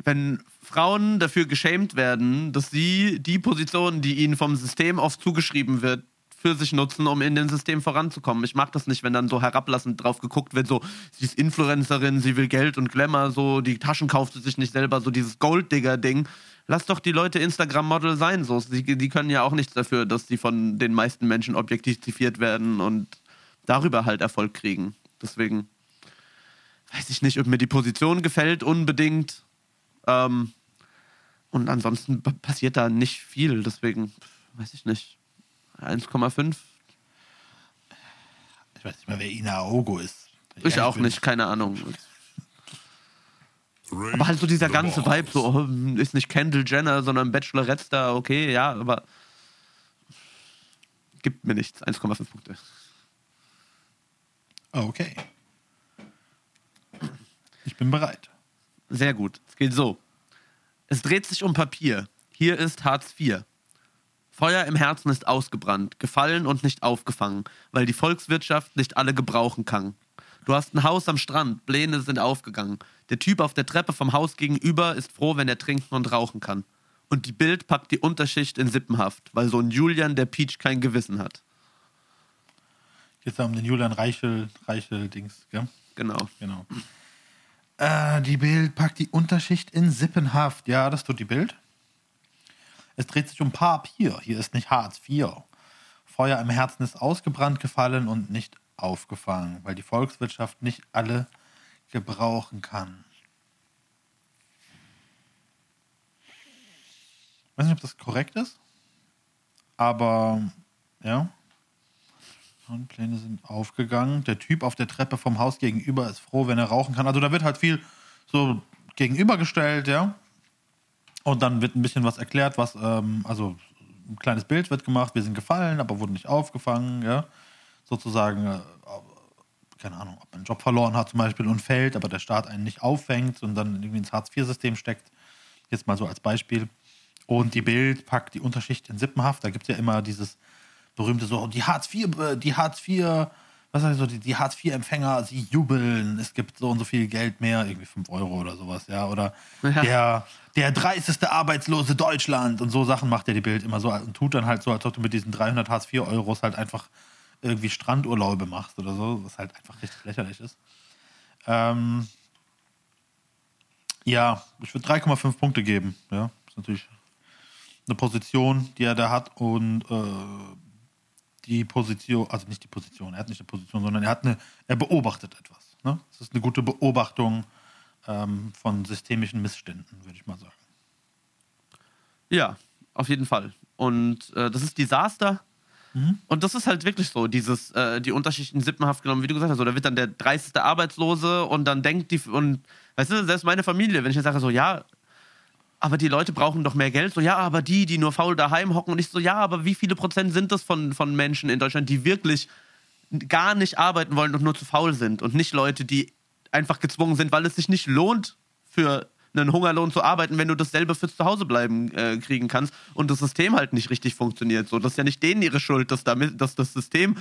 Wenn Frauen dafür geschämt werden, dass sie die Position, die ihnen vom System oft zugeschrieben wird, für sich nutzen, um in dem System voranzukommen. Ich mag das nicht, wenn dann so herablassend drauf geguckt wird, so, sie ist Influencerin, sie will Geld und Glamour, so, die Taschen kauft sie sich nicht selber, so dieses Golddigger-Ding. Lass doch die Leute Instagram-Model sein, so. Sie, die können ja auch nichts dafür, dass sie von den meisten Menschen objektifiziert werden und darüber halt Erfolg kriegen. Deswegen weiß ich nicht, ob mir die Position gefällt unbedingt. Ähm, und ansonsten passiert da nicht viel, deswegen weiß ich nicht. 1,5? Ich weiß nicht mehr, wer Ina Aogo ist. Ich ehrlich auch bin. nicht, keine Ahnung. Aber halt so dieser ganze. Vibe, so oh, ist nicht Kendall Jenner, sondern Bachelorette Star, okay, ja, aber gibt mir nichts. 1,5 Punkte. Okay. Ich bin bereit. Sehr gut. Es geht so. Es dreht sich um Papier. Hier ist Hartz IV. Feuer im Herzen ist ausgebrannt, gefallen und nicht aufgefangen, weil die Volkswirtschaft nicht alle gebrauchen kann. Du hast ein Haus am Strand, Pläne sind aufgegangen. Der Typ auf der Treppe vom Haus gegenüber ist froh, wenn er trinken und rauchen kann. Und die Bild packt die Unterschicht in Sippenhaft, weil so ein Julian der Peach kein Gewissen hat. Geht da um den Julian Reichel, Reichel-Dings, gell? Genau. Genau. Äh, die Bild packt die Unterschicht in Sippenhaft. Ja, das tut die Bild. Es dreht sich um Papier. Hier ist nicht Hartz IV. Feuer im Herzen ist ausgebrannt gefallen und nicht aufgefangen, weil die Volkswirtschaft nicht alle gebrauchen kann. Ich weiß nicht, ob das korrekt ist, aber ja. Und Pläne sind aufgegangen. Der Typ auf der Treppe vom Haus gegenüber ist froh, wenn er rauchen kann. Also da wird halt viel so gegenübergestellt, ja. Und dann wird ein bisschen was erklärt, was, ähm, also ein kleines Bild wird gemacht, wir sind gefallen, aber wurden nicht aufgefangen, ja. Sozusagen, äh, keine Ahnung, ob man einen Job verloren hat zum Beispiel und fällt, aber der Staat einen nicht auffängt und dann irgendwie ins Hartz-IV-System steckt. Jetzt mal so als Beispiel. Und die Bild packt die Unterschicht in Sippenhaft. Da gibt es ja immer dieses berühmte so, die Hartz IV, äh, die Hartz IV, was heißt so, die, die Hartz IV-Empfänger, sie jubeln, es gibt so und so viel Geld mehr, irgendwie 5 Euro oder sowas, ja. Oder Ja. der, der 30. Arbeitslose Deutschland und so Sachen macht ja die Bild immer so und tut dann halt so, als ob du mit diesen 300 Hartz IV-Euros halt einfach irgendwie Strandurlaube machst oder so, was halt einfach richtig lächerlich ist. Ähm, ja, ich würde 3,5 Punkte geben. Ja, ist natürlich eine Position, die er da hat und äh, die Position, also nicht die Position, er hat nicht eine Position, sondern er hat eine, er beobachtet etwas. Ne? Es ist eine gute Beobachtung ähm, von systemischen Missständen, würde ich mal sagen. Ja, auf jeden Fall. Und äh, das ist Desaster. Und das ist halt wirklich so, dieses, äh, die Unterschichten sippenhaft genommen, wie du gesagt hast. Da wird dann der 30. Arbeitslose und dann denkt die, und weißt du, selbst meine Familie, wenn ich jetzt sage so, ja, aber die Leute brauchen doch mehr Geld. So, ja, aber die, die nur faul daheim hocken und ich so, ja, aber wie viele Prozent sind das von, von Menschen in Deutschland, die wirklich gar nicht arbeiten wollen und nur zu faul sind und nicht Leute, die einfach gezwungen sind, weil es sich nicht lohnt, für einen Hungerlohn zu arbeiten, wenn du dasselbe fürs Zuhausebleiben äh, kriegen kannst und das System halt nicht richtig funktioniert. So, das ist ja nicht denen ihre Schuld, dass, damit, dass das System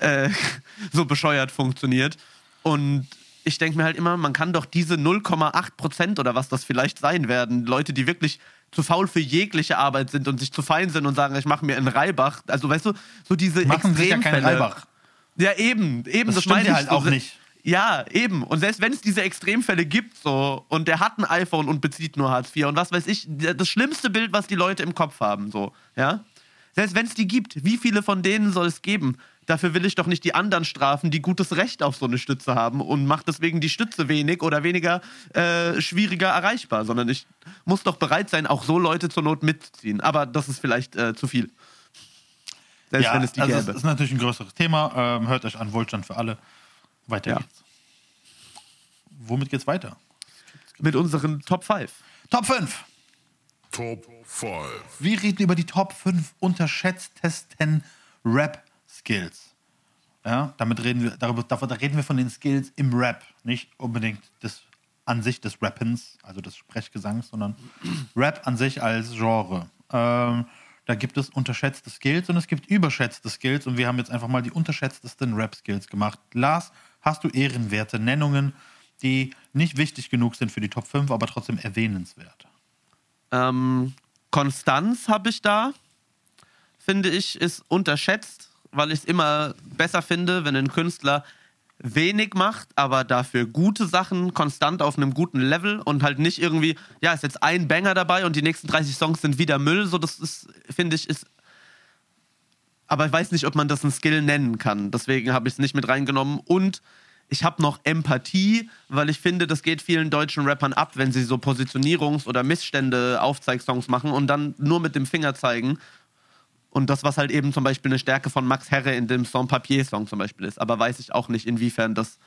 äh, so bescheuert funktioniert. Und ich denke mir halt immer, man kann doch diese 0,8 Prozent oder was das vielleicht sein werden, Leute, die wirklich zu faul für jegliche Arbeit sind und sich zu fein sind und sagen, ich mache mir einen Reibach. Also weißt du, so diese Machen sich ja keinen Extremfälle. Reibach. Ja, eben, eben, Das das, stimmt meine ja ich halt so. auch nicht. Ja, eben. Und selbst wenn es diese Extremfälle gibt, so, und der hat ein iPhone und bezieht nur Hartz IV und was weiß ich, das schlimmste Bild, was die Leute im Kopf haben, so, ja. Selbst wenn es die gibt, wie viele von denen soll es geben? Dafür will ich doch nicht die anderen strafen, die gutes Recht auf so eine Stütze haben und macht deswegen die Stütze wenig oder weniger äh, schwieriger erreichbar, sondern ich muss doch bereit sein, auch so Leute zur Not mitzuziehen. Aber das ist vielleicht äh, zu viel. Selbst ja, wenn es die also gäbe. es ist natürlich ein größeres Thema. Ähm, hört euch an, Wohlstand für alle. Weiter Ja. geht's. Womit geht's weiter? Mit unseren Top 5. Top 5. Top 5. Wir reden über die Top 5 unterschätztesten Rap-Skills. Ja, damit reden wir, darüber, davon, da reden wir von den Skills im Rap, nicht unbedingt des, an sich des Rappens, also des Sprechgesangs, sondern Rap an sich als Genre. Ähm, da gibt es unterschätzte Skills und es gibt überschätzte Skills und wir haben jetzt einfach mal die unterschätztesten Rap-Skills gemacht. Lars, hast du ehrenwerte Nennungen, die nicht wichtig genug sind für die Top 5, aber trotzdem erwähnenswert? Ähm, Konstanz habe ich da, finde ich, ist unterschätzt, weil ich es immer besser finde, wenn ein Künstler wenig macht, aber dafür gute Sachen konstant auf einem guten Level und halt nicht irgendwie, ja, ist jetzt ein Banger dabei und die nächsten 30 Songs sind wieder Müll. So, das ist, finde ich, ist. Aber ich weiß nicht, ob man das ein Skill nennen kann. Deswegen habe ich es nicht mit reingenommen. Und ich habe noch Empathie, weil ich finde, das geht vielen deutschen Rappern ab, wenn sie so Positionierungs- oder Missstände Aufzeigsongs machen und dann nur mit dem Finger zeigen. Und das, was halt eben zum Beispiel eine Stärke von Max Herre in dem Song Papier-Song zum Beispiel ist. Aber weiß ich auch nicht, inwiefern das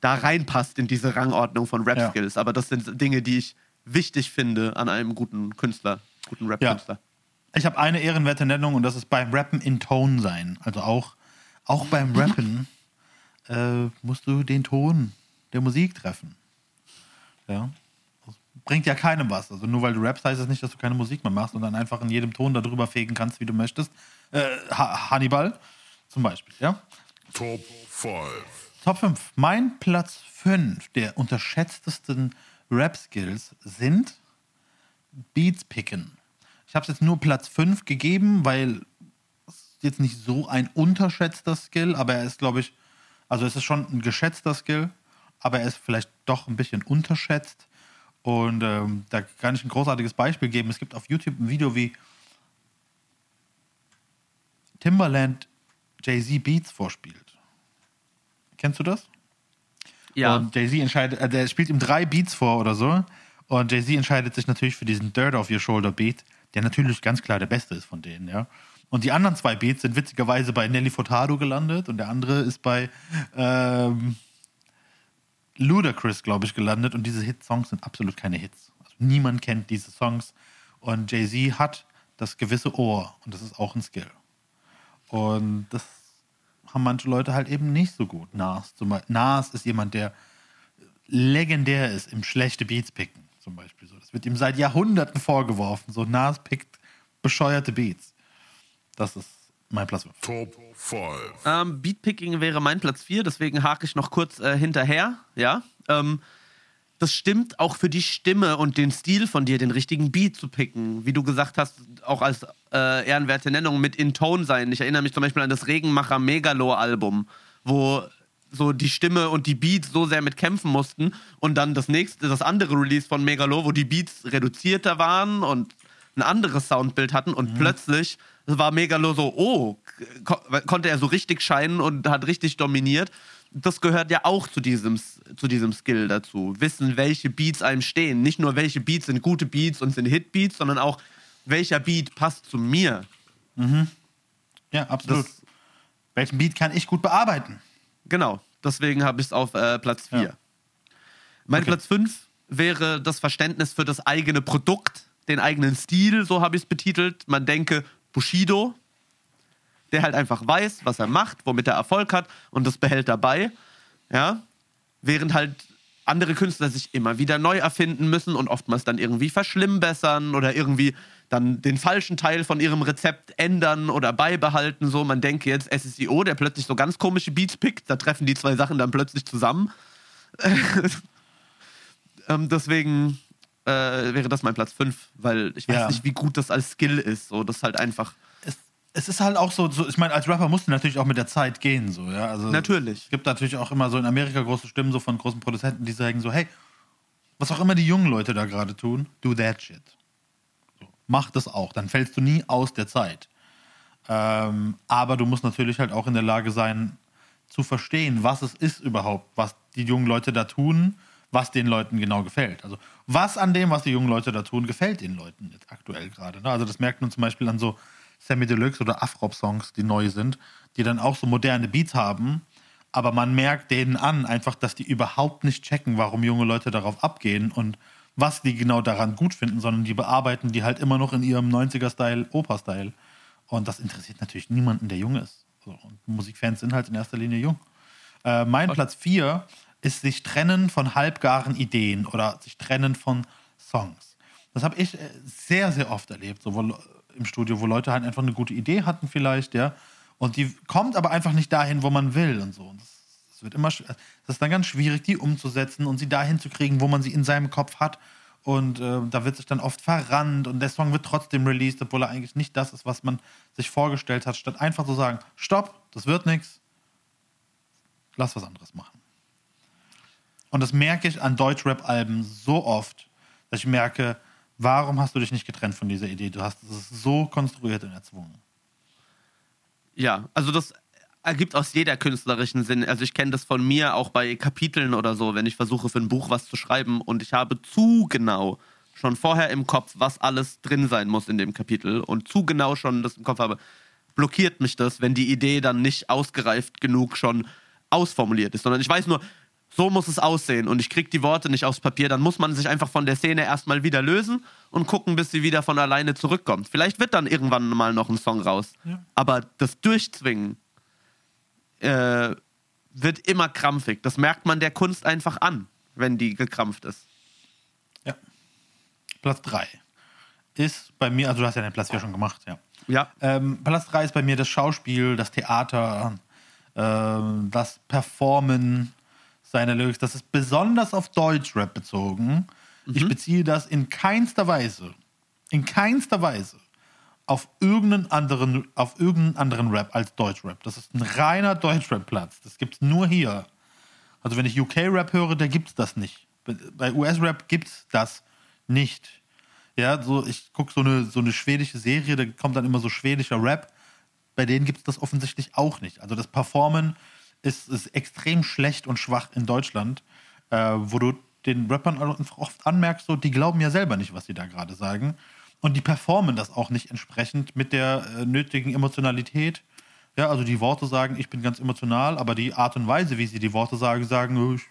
da reinpasst in diese Rangordnung von Rap-Skills. Aber das sind Dinge, die ich wichtig finde an einem guten Künstler, guten Rap-Künstler. Ich habe eine ehrenwerte Nennung und das ist beim Rappen in Ton sein. Also auch, auch beim Rappen äh, musst du den Ton der Musik treffen. Ja. Das bringt ja keinem was. Also nur weil du rappst, heißt es nicht, dass du keine Musik mehr machst und dann einfach in jedem Ton darüber fegen kannst, wie du möchtest. Äh, ha Hannibal zum Beispiel, ja. Top 5. Top 5. Mein Platz 5 der unterschätztesten Rap-Skills sind Beats picken. Ich habe es jetzt nur Platz 5 gegeben, weil es jetzt nicht so ein unterschätzter Skill, aber er ist, glaube ich, also es ist schon ein geschätzter Skill, aber er ist vielleicht doch ein bisschen unterschätzt. Und ähm, da kann ich ein großartiges Beispiel geben. Es gibt auf YouTube ein Video, wie Timberland Jay-Z Beats vorspielt. Kennst du das? Ja. Und Jay-Z entscheidet, äh, der spielt ihm drei Beats vor oder so. Und Jay-Z entscheidet sich natürlich für diesen Dirt Off Your Shoulder Beat, der natürlich ganz klar der beste ist von denen, ja. Und die anderen zwei Beats sind witzigerweise bei Nelly Furtado gelandet und der andere ist bei ähm, Ludacris, glaube ich, gelandet. Und diese Hit-Songs sind absolut keine Hits. Also niemand kennt diese Songs. Und Jay-Z hat das gewisse Ohr und das ist auch ein Skill. Und das haben manche Leute halt eben nicht so gut. Nas, zum Beispiel. Nas ist jemand, der legendär ist im schlechte Beats picken, zum Beispiel. So, das wird ihm seit Jahrhunderten vorgeworfen. So, Nas pickt bescheuerte Beats. Das ist mein Platz 5. Top 5. Ähm, Beatpicking wäre mein Platz 4, deswegen hake ich noch kurz äh, hinterher. Ja. Ähm, das stimmt auch für die Stimme und den Stil von dir, den richtigen Beat zu picken. Wie du gesagt hast, auch als äh, ehrenwerte Nennung mit In Tone sein. Ich erinnere mich zum Beispiel an das Regenmacher Megalo-Album, wo so die Stimme und die Beats so sehr mit kämpfen mussten und dann das nächste, das andere Release von Megalo, wo die Beats reduzierter waren und ein anderes Soundbild hatten und plötzlich war Megalo so, oh, ko konnte er so richtig scheinen und hat richtig dominiert. Das gehört ja auch zu diesem, zu diesem Skill dazu. Wissen, welche Beats einem stehen. Nicht nur welche Beats sind gute Beats und sind Hitbeats, sondern auch welcher Beat passt zu mir. Ja, absolut. Das- Welchen Beat kann ich gut bearbeiten? Genau, deswegen habe ich es auf äh, Platz 4. Ja. Mein Okay. Platz 5 wäre das Verständnis für das eigene Produkt, den eigenen Stil, so habe ich es betitelt. Man denke Bushido, der halt einfach weiß, was er macht, womit er Erfolg hat und das behält dabei. Ja, während halt andere Künstler sich immer wieder neu erfinden müssen und oftmals dann irgendwie verschlimmbessern oder irgendwie dann den falschen Teil von ihrem Rezept ändern oder beibehalten. So, man denke jetzt SSIO, der plötzlich so ganz komische Beats pickt, da treffen die zwei Sachen dann plötzlich zusammen. ähm, deswegen äh, wäre das mein Platz 5, weil ich weiß Ja. nicht, wie gut das als Skill ist. So, das ist halt einfach. Es, es ist halt auch so, so, ich meine, als Rapper musst du natürlich auch mit der Zeit gehen, so, ja. Also, Natürlich. Es gibt natürlich auch immer so in Amerika große Stimmen so von großen Produzenten, die sagen so, hey, was auch immer die jungen Leute da gerade tun, do that shit. Mach das auch, dann fällst du nie aus der Zeit. Ähm, aber du musst natürlich halt auch in der Lage sein, zu verstehen, was es ist überhaupt, was die jungen Leute da tun, was den Leuten genau gefällt. Also was an dem, was die jungen Leute da tun, gefällt den Leuten jetzt aktuell gerade. Ne? Also das merkt man zum Beispiel an so Sammy Deluxe oder Afrop-Songs, die neu sind, die dann auch so moderne Beats haben, aber man merkt denen an einfach, dass die überhaupt nicht checken, warum junge Leute darauf abgehen und was die genau daran gut finden, sondern die bearbeiten die halt immer noch in ihrem 90er-Style, Oper-Style. Und das interessiert natürlich niemanden, der jung ist. So, und Musikfans sind halt in erster Linie jung. Äh, mein Platz 4 ist sich trennen von halbgaren Ideen oder sich trennen von Songs. Das habe ich äh, sehr, sehr oft erlebt, so wo, im Studio, wo Leute halt einfach eine gute Idee hatten vielleicht, ja. Und die kommt aber einfach nicht dahin, wo man will und so. Und das, das wird immer, das ist dann ganz schwierig, die umzusetzen und sie dahin zu kriegen, wo man sie in seinem Kopf hat. Und äh, da wird sich dann oft verrannt und der Song wird trotzdem released, obwohl er eigentlich nicht das ist, was man sich vorgestellt hat, statt einfach zu sagen, stopp, das wird nichts, lass was anderes machen. Und das merke ich an Deutschrap-Alben so oft, dass ich merke, warum hast du dich nicht getrennt von dieser Idee? Du hast es so konstruiert und erzwungen. Ja, also das ergibt aus jeder künstlerischen Sinn. Also ich kenne das von mir auch bei Kapiteln oder so, wenn ich versuche für ein Buch was zu schreiben und ich habe zu genau schon vorher im Kopf, was alles drin sein muss in dem Kapitel und zu genau schon das im Kopf habe, blockiert mich das, wenn die Idee dann nicht ausgereift genug schon ausformuliert ist, sondern ich weiß nur, so muss es aussehen und ich kriege die Worte nicht aufs Papier, dann muss man sich einfach von der Szene erstmal wieder lösen und gucken, bis sie wieder von alleine zurückkommt. Vielleicht wird dann irgendwann mal noch ein Song raus, aber das Durchzwingen äh, wird immer krampfig. Das merkt man der Kunst einfach an, wenn die gekrampft ist. Ja. Platz 3 ist bei mir, also du hast ja den Platz 4 schon gemacht, ja. Ja. Ähm, Platz 3 ist bei mir das Schauspiel, das Theater, ähm, das Performen seiner Lyrics. Das ist besonders auf Deutschrap bezogen. Ich beziehe das in keinster Weise, in keinster Weise auf irgendeinen anderen, auf irgendeinen anderen Rap als Deutschrap. Das ist ein reiner Deutschrap-Platz. Das gibt es nur hier. Also wenn ich UK-Rap höre, da gibt's das nicht. Bei US-Rap gibt's das nicht. Ja, so ich gucke so eine, so eine schwedische Serie, da kommt dann immer so schwedischer Rap. Bei denen gibt's das offensichtlich auch nicht. Also das Performen ist, ist extrem schlecht und schwach in Deutschland, äh, wo du den Rappern oft anmerkst, so, die glauben ja selber nicht, was sie da gerade sagen. Und die performen das auch nicht entsprechend mit der äh, nötigen Emotionalität. Ja, also die Worte sagen, ich bin ganz emotional, aber die Art und Weise, wie sie die Worte sagen, sagen, oh, ich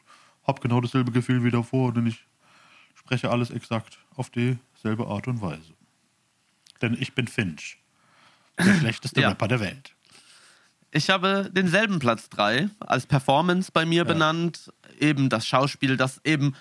habe genau dasselbe Gefühl wie davor, denn ich spreche alles exakt auf dieselbe Art und Weise. Denn ich bin Finch, der schlechteste Ja. Rapper der Welt. Ich habe denselben Platz 3 als Performance bei mir benannt. Eben das Schauspiel, das eben,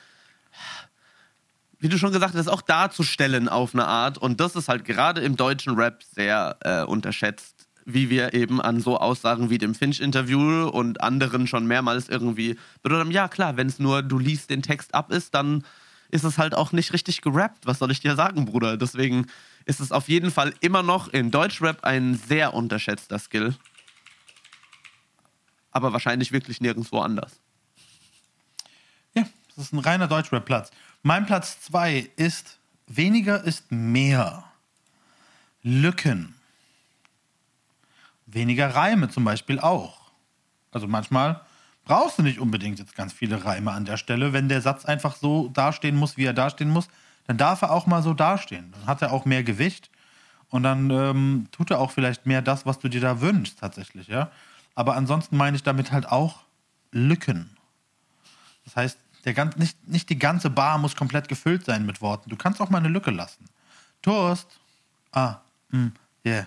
wie du schon gesagt hast, auch darzustellen auf eine Art. Und das ist halt gerade im deutschen Rap sehr äh, unterschätzt, wie wir eben an so Aussagen wie dem Finch-Interview und anderen schon mehrmals irgendwie bedeutet haben, ja klar, wenn es nur du liest den Text ab ist, dann ist es halt auch nicht richtig gerappt. Was soll ich dir sagen, Bruder? Deswegen ist es auf jeden Fall immer noch in Deutschrap ein sehr unterschätzter Skill aber wahrscheinlich wirklich nirgendwo anders. Ja, das ist ein reiner Deutschrap-Platz. Mein Platz 2 ist weniger ist mehr. Lücken. Weniger Reime zum Beispiel auch. Also manchmal brauchst du nicht unbedingt jetzt ganz viele Reime an der Stelle. Wenn der Satz einfach so dastehen muss, wie er dastehen muss, dann darf er auch mal so dastehen. Dann hat er auch mehr Gewicht und dann ähm, tut er auch vielleicht mehr das, was du dir da wünschst tatsächlich, ja. Aber ansonsten meine ich damit halt auch Lücken. Das heißt, der ganz, nicht, nicht die ganze Bar muss komplett gefüllt sein mit Worten. Du kannst auch mal eine Lücke lassen. Toast. Ah, mm, yeah.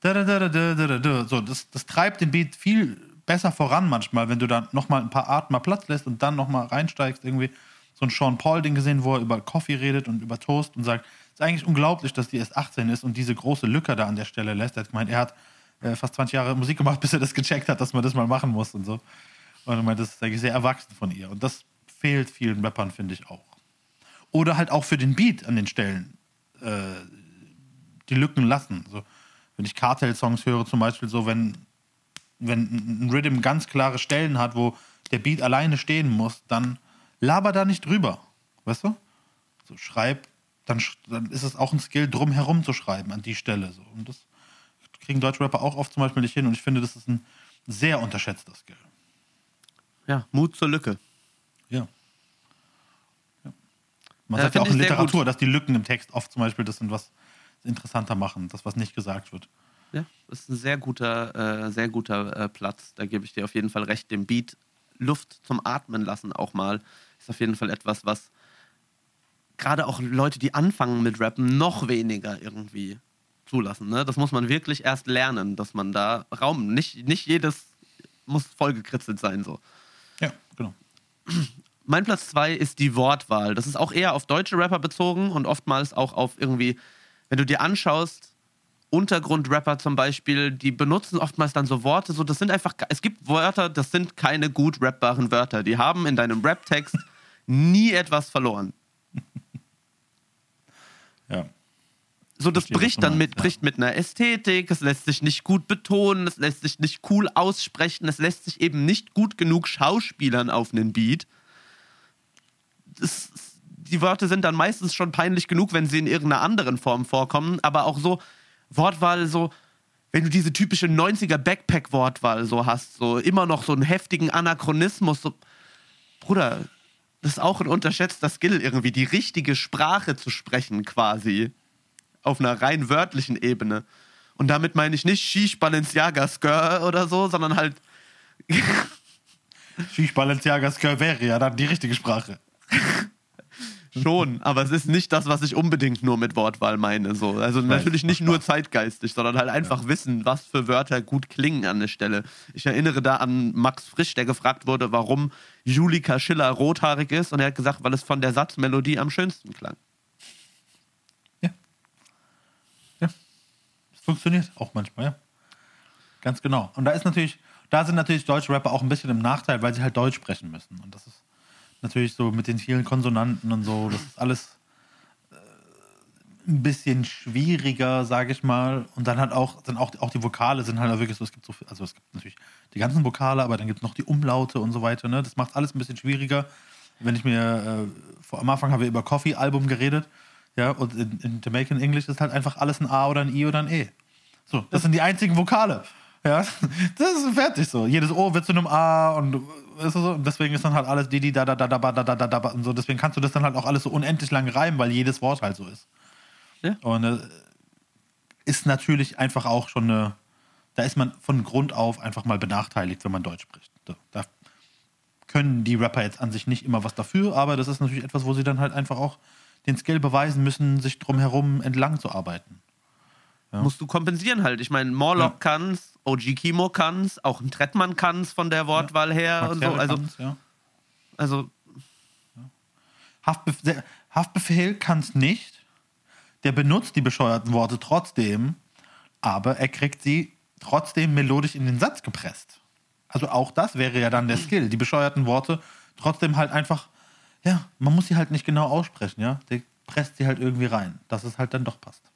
Da, da, da, da, da, da. So, das, das treibt den Beat viel besser voran manchmal, wenn du da nochmal ein paar Arten mal Platz lässt und dann nochmal reinsteigst. Irgendwie so ein Sean Paul-Ding gesehen, wo er über Coffee redet und über Toast und sagt, es ist eigentlich unglaublich, dass die erst 18 ist und diese große Lücke da an der Stelle lässt. Er hat gemeint, er hat äh, fast 20 Jahre Musik gemacht, bis er das gecheckt hat, dass man das mal machen muss und so. Und er meint, das ist eigentlich sehr erwachsen von ihr. Und das fehlt vielen Rappern, finde ich auch. Oder halt auch für den Beat an den Stellen äh, die Lücken lassen. So, wenn ich Cartel-Songs höre, zum Beispiel so, wenn, wenn ein Rhythm ganz klare Stellen hat, wo der Beat alleine stehen muss, dann laber da nicht drüber. Weißt du? So, schreib, dann, dann ist es auch ein Skill, drum herum zu schreiben an die Stelle. So. Und das kriegen deutsche Rapper auch oft zum Beispiel nicht hin. Und ich finde, das ist ein sehr unterschätzter Skill. Ja, Mut zur Lücke. Ja. ja. Man Äh, sagt ja auch in Literatur, dass die Lücken im Text oft zum Beispiel das sind, was interessanter machen, das, was nicht gesagt wird. Ja, das ist ein sehr guter, äh, sehr guter äh, Platz. Da gebe ich dir auf jeden Fall recht. Dem Beat Luft zum Atmen lassen auch mal ist auf jeden Fall etwas, was gerade auch Leute, die anfangen mit Rappen, noch weniger irgendwie zulassen. Ne? Das muss man wirklich erst lernen, dass man da Raum, nicht, nicht jedes muss vollgekritzelt sein so. Ja, genau. Mein Platz zwei ist die Wortwahl. Das ist auch eher auf deutsche Rapper bezogen und oftmals auch auf irgendwie, wenn du dir anschaust, Untergrundrapper zum Beispiel, die benutzen oftmals dann so Worte, so das sind einfach, es gibt Wörter, das sind keine gut rappbaren Wörter. Die haben in deinem Rap-Text nie etwas verloren. Ja. So, das Verstehe, bricht dann mit, ja. bricht mit einer Ästhetik, es lässt sich nicht gut betonen, es lässt sich nicht cool aussprechen, es lässt sich eben nicht gut genug schauspielern auf einen Beat. Das, die Wörter sind dann meistens schon peinlich genug, wenn sie in irgendeiner anderen Form vorkommen, aber auch so Wortwahl, so, wenn du diese typische 90er Backpack-Wortwahl so hast, so immer noch so einen heftigen Anachronismus, so, Bruder, das ist auch ein unterschätzter Skill irgendwie, die richtige Sprache zu sprechen quasi. Auf einer rein wörtlichen Ebene. Und damit meine ich nicht Shish Balenciaga Skr oder so, sondern halt Shish Balenciaga Skr wäre ja dann die richtige Sprache. schon, aber es ist nicht das, was ich unbedingt nur mit Wortwahl meine. So. Also natürlich nicht nur zeitgeistig, sondern halt einfach wissen, was für Wörter gut klingen an der Stelle. Ich erinnere da an Max Frisch, der gefragt wurde, warum Julika Schiller rothaarig ist. Und er hat gesagt, weil es von der Satzmelodie am schönsten klang. Ja. Ja. Es funktioniert auch manchmal, ja. Ganz genau. Und da ist natürlich, da sind natürlich deutsche Rapper auch ein bisschen im Nachteil, weil sie halt Deutsch sprechen müssen. Und das ist natürlich so mit den vielen Konsonanten und so, das ist alles äh, ein bisschen schwieriger, sage ich mal. Und dann halt auch, dann auch, auch die Vokale sind halt wirklich so, es gibt so viel, also es gibt natürlich die ganzen Vokale, aber dann gibt es noch die Umlaute und so weiter. Ne? Das macht alles ein bisschen schwieriger. Wenn ich mir, äh, vor, am Anfang haben wir über Coffee-Album geredet, ja, und in, in Jamaican English ist halt einfach alles ein A oder ein I oder ein E. So, das sind die einzigen Vokale. Ja, das ist fertig so. Jedes O wird zu einem A und, du so, und deswegen ist dann halt alles die, da, da, da, da, da, da, da, da, und so. Deswegen kannst du das dann halt auch alles so unendlich lang reimen, weil jedes Wort halt so ist. Ja. Und äh, ist natürlich einfach auch schon eine, da ist man von Grund auf einfach mal benachteiligt, wenn man Deutsch spricht. Da, da können die Rapper jetzt an sich nicht immer was dafür, aber das ist natürlich etwas, wo sie dann halt einfach auch den Skill beweisen müssen, sich drumherum entlang zu arbeiten. Musst du kompensieren halt. Ich meine, Morlock Ja. kann's, OG Kimo kann's, auch ein Trettmann kann's von der Wortwahl her Max und so. Also, kann's, ja. also Haftbefehl kann es nicht. Der benutzt die bescheuerten Worte trotzdem, aber er kriegt sie trotzdem melodisch in den Satz gepresst. Also auch das wäre ja dann der Skill. Die bescheuerten Worte trotzdem halt einfach, ja, man muss sie halt nicht genau aussprechen, ja. Der presst sie halt irgendwie rein, dass es halt dann doch passt.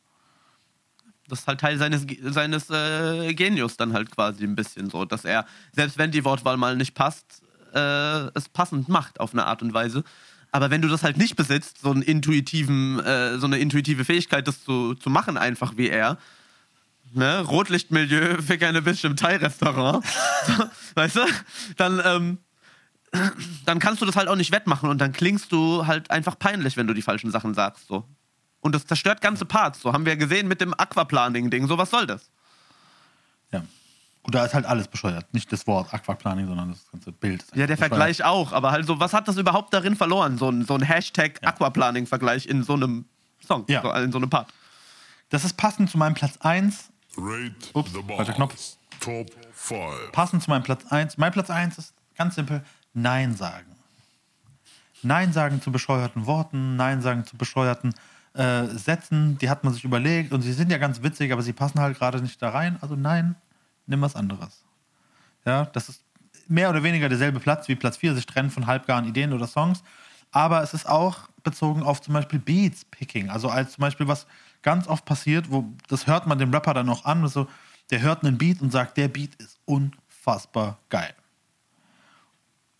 Das ist halt Teil seines, seines äh, Genius dann halt quasi ein bisschen so, dass er, selbst wenn die Wortwahl mal nicht passt, äh, es passend macht auf eine Art und Weise. Aber wenn du das halt nicht besitzt, so, einen intuitiven, äh, so eine intuitive Fähigkeit, das zu, zu machen, einfach wie er, ne, Rotlichtmilieu für keine Bitch im Thai-Restaurant, weißt du, dann, ähm, dann kannst du das halt auch nicht wettmachen und dann klingst du halt einfach peinlich, wenn du die falschen Sachen sagst, so. Und das zerstört ganze Parts, so haben wir gesehen mit dem Aquaplaning-Ding, so was soll das? Ja. Gut, da ist halt alles bescheuert. Nicht das Wort Aquaplaning, sondern das ganze Bild. Ja, der einfach Vergleich auch, aber halt so, was hat das überhaupt darin verloren, so ein, so ein Hashtag Aquaplaning-Vergleich in so einem Song, Ja. so, in so einem Part. Das ist passend zu meinem Platz 1 Rate Ups, the falscher Knopf. Top 5. passend zu meinem Platz 1. Mein Platz 1 ist ganz simpel: Nein sagen. Nein sagen zu bescheuerten Worten, Nein sagen zu bescheuerten äh, Sätzen, die hat man sich überlegt und sie sind ja ganz witzig, aber sie passen halt gerade nicht da rein. Also nein, nimm was anderes. Ja, das ist mehr oder weniger derselbe Platz wie Platz 4, sich trennen von halbgaren Ideen oder Songs. Aber es ist auch bezogen auf zum Beispiel Beats Picking. Also als zum Beispiel was ganz oft passiert, wo das hört man dem Rapper dann auch an, so, der hört einen Beat und sagt, der Beat ist unfassbar geil.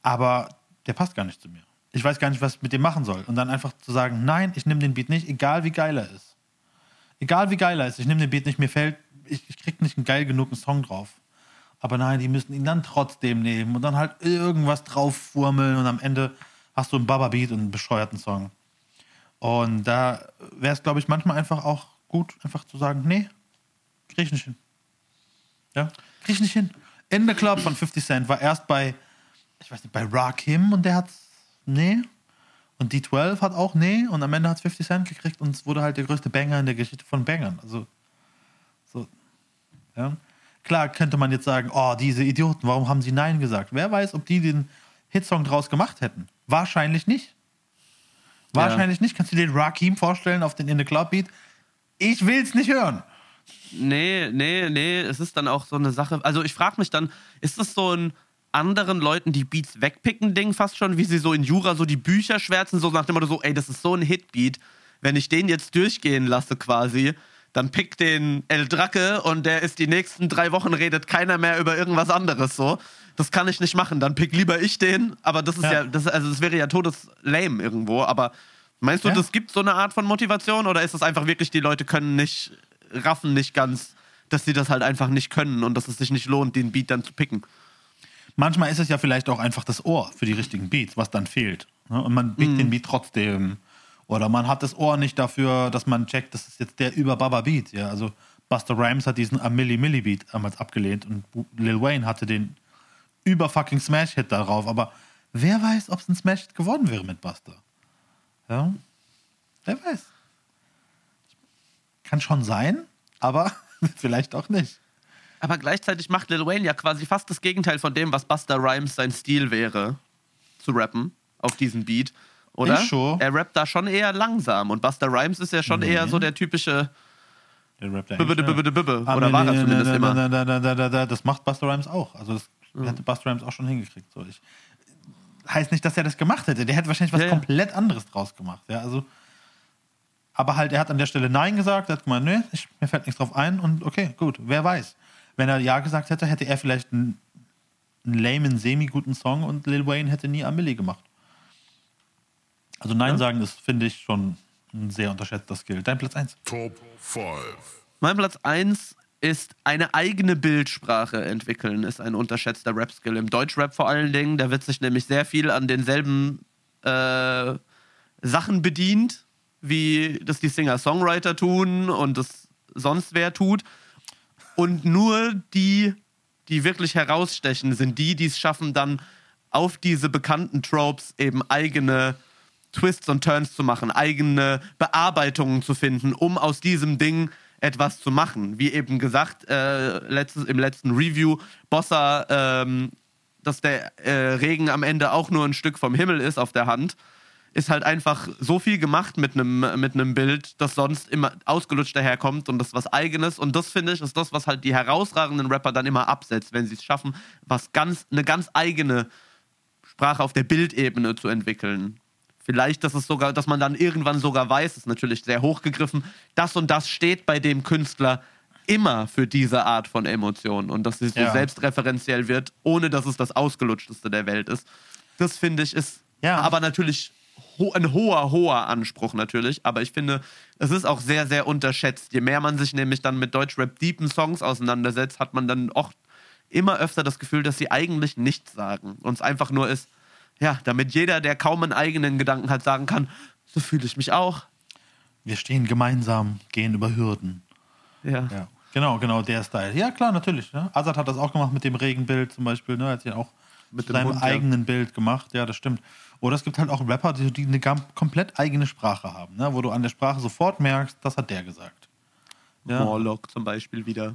Aber der passt gar nicht zu mir. Ich weiß gar nicht, was ich mit dem machen soll. Und dann einfach zu sagen, nein, ich nehme den Beat nicht, egal wie geil er ist. Egal wie geil er ist, ich nehme den Beat nicht, mir fällt, ich, ich krieg nicht einen geil genug Song drauf. Aber nein, die müssen ihn dann trotzdem nehmen und dann halt irgendwas drauf furmeln und am Ende hast du einen Baba-Beat und einen bescheuerten Song. Und da wäre es, glaube ich, manchmal einfach auch gut, einfach zu sagen, nee, krieg ich nicht hin. Ja, krieg ich nicht hin. In the Club von 50 Cent war erst bei, ich weiß nicht, bei Rakim und der hat's, nee. Und D12 hat auch nee und am Ende hat 50 Cent gekriegt und es wurde halt der größte Banger in der Geschichte von Bangern. Also, so, ja. Klar könnte man jetzt sagen, oh, diese Idioten, warum haben sie Nein gesagt? Wer weiß, ob die den Hitsong draus gemacht hätten. Wahrscheinlich nicht. Wahrscheinlich nicht. Kannst du dir den Rakim vorstellen auf den In the Club Beat? Ich will's nicht hören. Nee, nee, nee, es ist dann auch so eine Sache. Also ich frage mich dann, ist das so ein anderen Leuten die Beats wegpicken Ding fast schon, wie sie so in Jura so die Bücher schwärzen, so nach dem Motto so, ey, das ist so ein Hitbeat, wenn ich den jetzt durchgehen lasse quasi, dann pickt den El Dracke und der ist die nächsten drei Wochen redet keiner mehr über irgendwas anderes so. Das kann ich nicht machen, dann pick lieber ich den, aber das ist ja, Ja. das, also das wäre ja todes lame irgendwo, aber meinst du, Ja. das gibt so eine Art von Motivation oder ist das einfach wirklich, die Leute können nicht, raffen nicht ganz, dass sie das halt einfach nicht können und dass es sich nicht lohnt, den Beat dann zu picken? Manchmal ist es ja vielleicht auch einfach das Ohr für die richtigen Beats, was dann fehlt. ne? Und man biegt den Beat trotzdem. Oder man hat das Ohr nicht dafür, dass man checkt, das ist jetzt der über Baba Beat. Ja, also Buster Rhymes hat diesen Milli Milli Beat damals abgelehnt und Lil Wayne hatte den über fucking Smash Hit darauf. Aber wer weiß, ob es ein Smash Hit geworden wäre mit Buster? Ja, wer weiß. Kann schon sein, aber vielleicht auch nicht. Aber gleichzeitig macht Lil Wayne ja quasi fast das Gegenteil von dem, was Buster Rhymes sein Stil wäre, zu rappen auf diesen Beat. Oder? Er rappt da schon eher langsam und Buster Rhymes ist ja schon eher so der typische Der Rap der Bibbe, bibbe, ja. bibbe. Ah, Oder nee, war er nee, zumindest nee, immer. nee, nee, nee, nee, nee, nee, Das macht Buster Rhymes auch. Also das hätte Buster Rhymes auch schon hingekriegt. So. Ich, heißt nicht, dass er das gemacht hätte. Der hätte wahrscheinlich was Ja, ja. komplett anderes draus gemacht. Ja, also, Aber halt, er hat an der Stelle Nein gesagt, er hat gemeint, nee, ich, mir fällt nichts drauf ein und okay, gut, wer weiß. Wenn er Ja gesagt hätte, hätte er vielleicht einen, einen lamen, semi-guten Song und Lil Wayne hätte nie Amelie gemacht. Also Nein Ja. sagen ist, finde ich, schon ein sehr unterschätzter Skill. Dein Platz 1. Top 5. Mein Platz 1 ist eine eigene Bildsprache entwickeln, ist ein unterschätzter Rap-Skill. Im Deutschrap vor allen Dingen, da wird sich nämlich sehr viel an denselben äh, Sachen bedient, wie das die Singer-Songwriter tun und das sonst wer tut. Und nur die, die wirklich herausstechen, sind die, die es schaffen, dann auf diese bekannten Tropes eben eigene Twists und Turns zu machen, eigene Bearbeitungen zu finden, um aus diesem Ding etwas zu machen. Wie eben gesagt, äh, letztes, im letzten Review, Bossa, ähm, dass der äh, Regen am Ende auch nur ein Stück vom Himmel ist auf der Hand, ist halt einfach so viel gemacht mit einem mit einem Bild, das sonst immer ausgelutscht daherkommt und das ist was Eigenes. Und das finde ich, ist das, was halt die herausragenden Rapper dann immer absetzt, wenn sie es schaffen, was ganz, eine ganz eigene Sprache auf der Bildebene zu entwickeln. Vielleicht, dass es sogar, dass man dann irgendwann sogar weiß, ist natürlich sehr hochgegriffen, das und das steht bei dem Künstler immer für diese Art von Emotionen und dass es so Ja. selbstreferenziell wird, ohne dass es das ausgelutschteste der Welt ist. Das finde ich ist Ja. aber natürlich ho ein hoher, hoher Anspruch natürlich. Aber ich finde, es ist auch sehr, sehr unterschätzt. Je mehr man sich nämlich dann mit Deutschrap-deepen Songs auseinandersetzt, hat man dann auch immer öfter das Gefühl, dass sie eigentlich nichts sagen. Und es einfach nur ist, ja, damit jeder, der kaum einen eigenen Gedanken hat, sagen kann, so fühle ich mich auch. Wir stehen gemeinsam, gehen über Hürden. Ja. Ja, genau, genau, der Style. Ja, klar, natürlich. Ne? Azad hat das auch gemacht mit dem Regenbild zum Beispiel. Ne? Er hat sich auch Mit seinem Hund, ja. eigenen Bild gemacht. Ja, das stimmt. Oder es gibt halt auch Rapper, die, die eine komplett eigene Sprache haben, ne? wo du an der Sprache sofort merkst, das hat der gesagt. Ja. Morlock zum Beispiel wieder.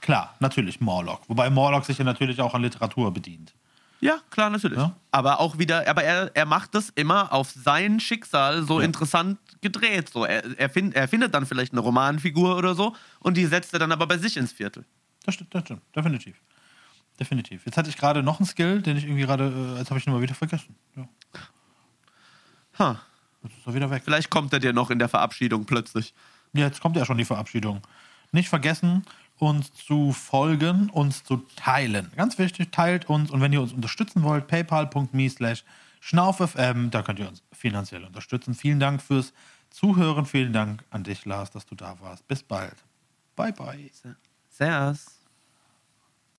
Klar, natürlich Morlock. Wobei Morlock sich ja natürlich auch an Literatur bedient. Ja, klar, natürlich. Ja. Aber auch wieder, aber er, er macht das immer auf sein Schicksal so Ja. interessant gedreht. So. Er, er, find, er findet dann vielleicht eine Romanfigur oder so und die setzt er dann aber bei sich ins Viertel. Das stimmt, das stimmt. Definitiv. Definitiv. Jetzt hatte ich gerade noch einen Skill, den ich irgendwie gerade, äh, jetzt habe ich ihn mal wieder vergessen. Ja, Ha. jetzt ist er wieder weg. Vielleicht kommt er dir noch in der Verabschiedung plötzlich. Ja, jetzt kommt ja schon die Verabschiedung. Nicht vergessen, uns zu folgen, uns zu teilen. Ganz wichtig, teilt uns und wenn ihr uns unterstützen wollt, paypal.me slash schnaufwm, da könnt ihr uns finanziell unterstützen. Vielen Dank fürs Zuhören, vielen Dank an dich, Lars, dass du da warst. Bis bald. Bye, bye. Servus.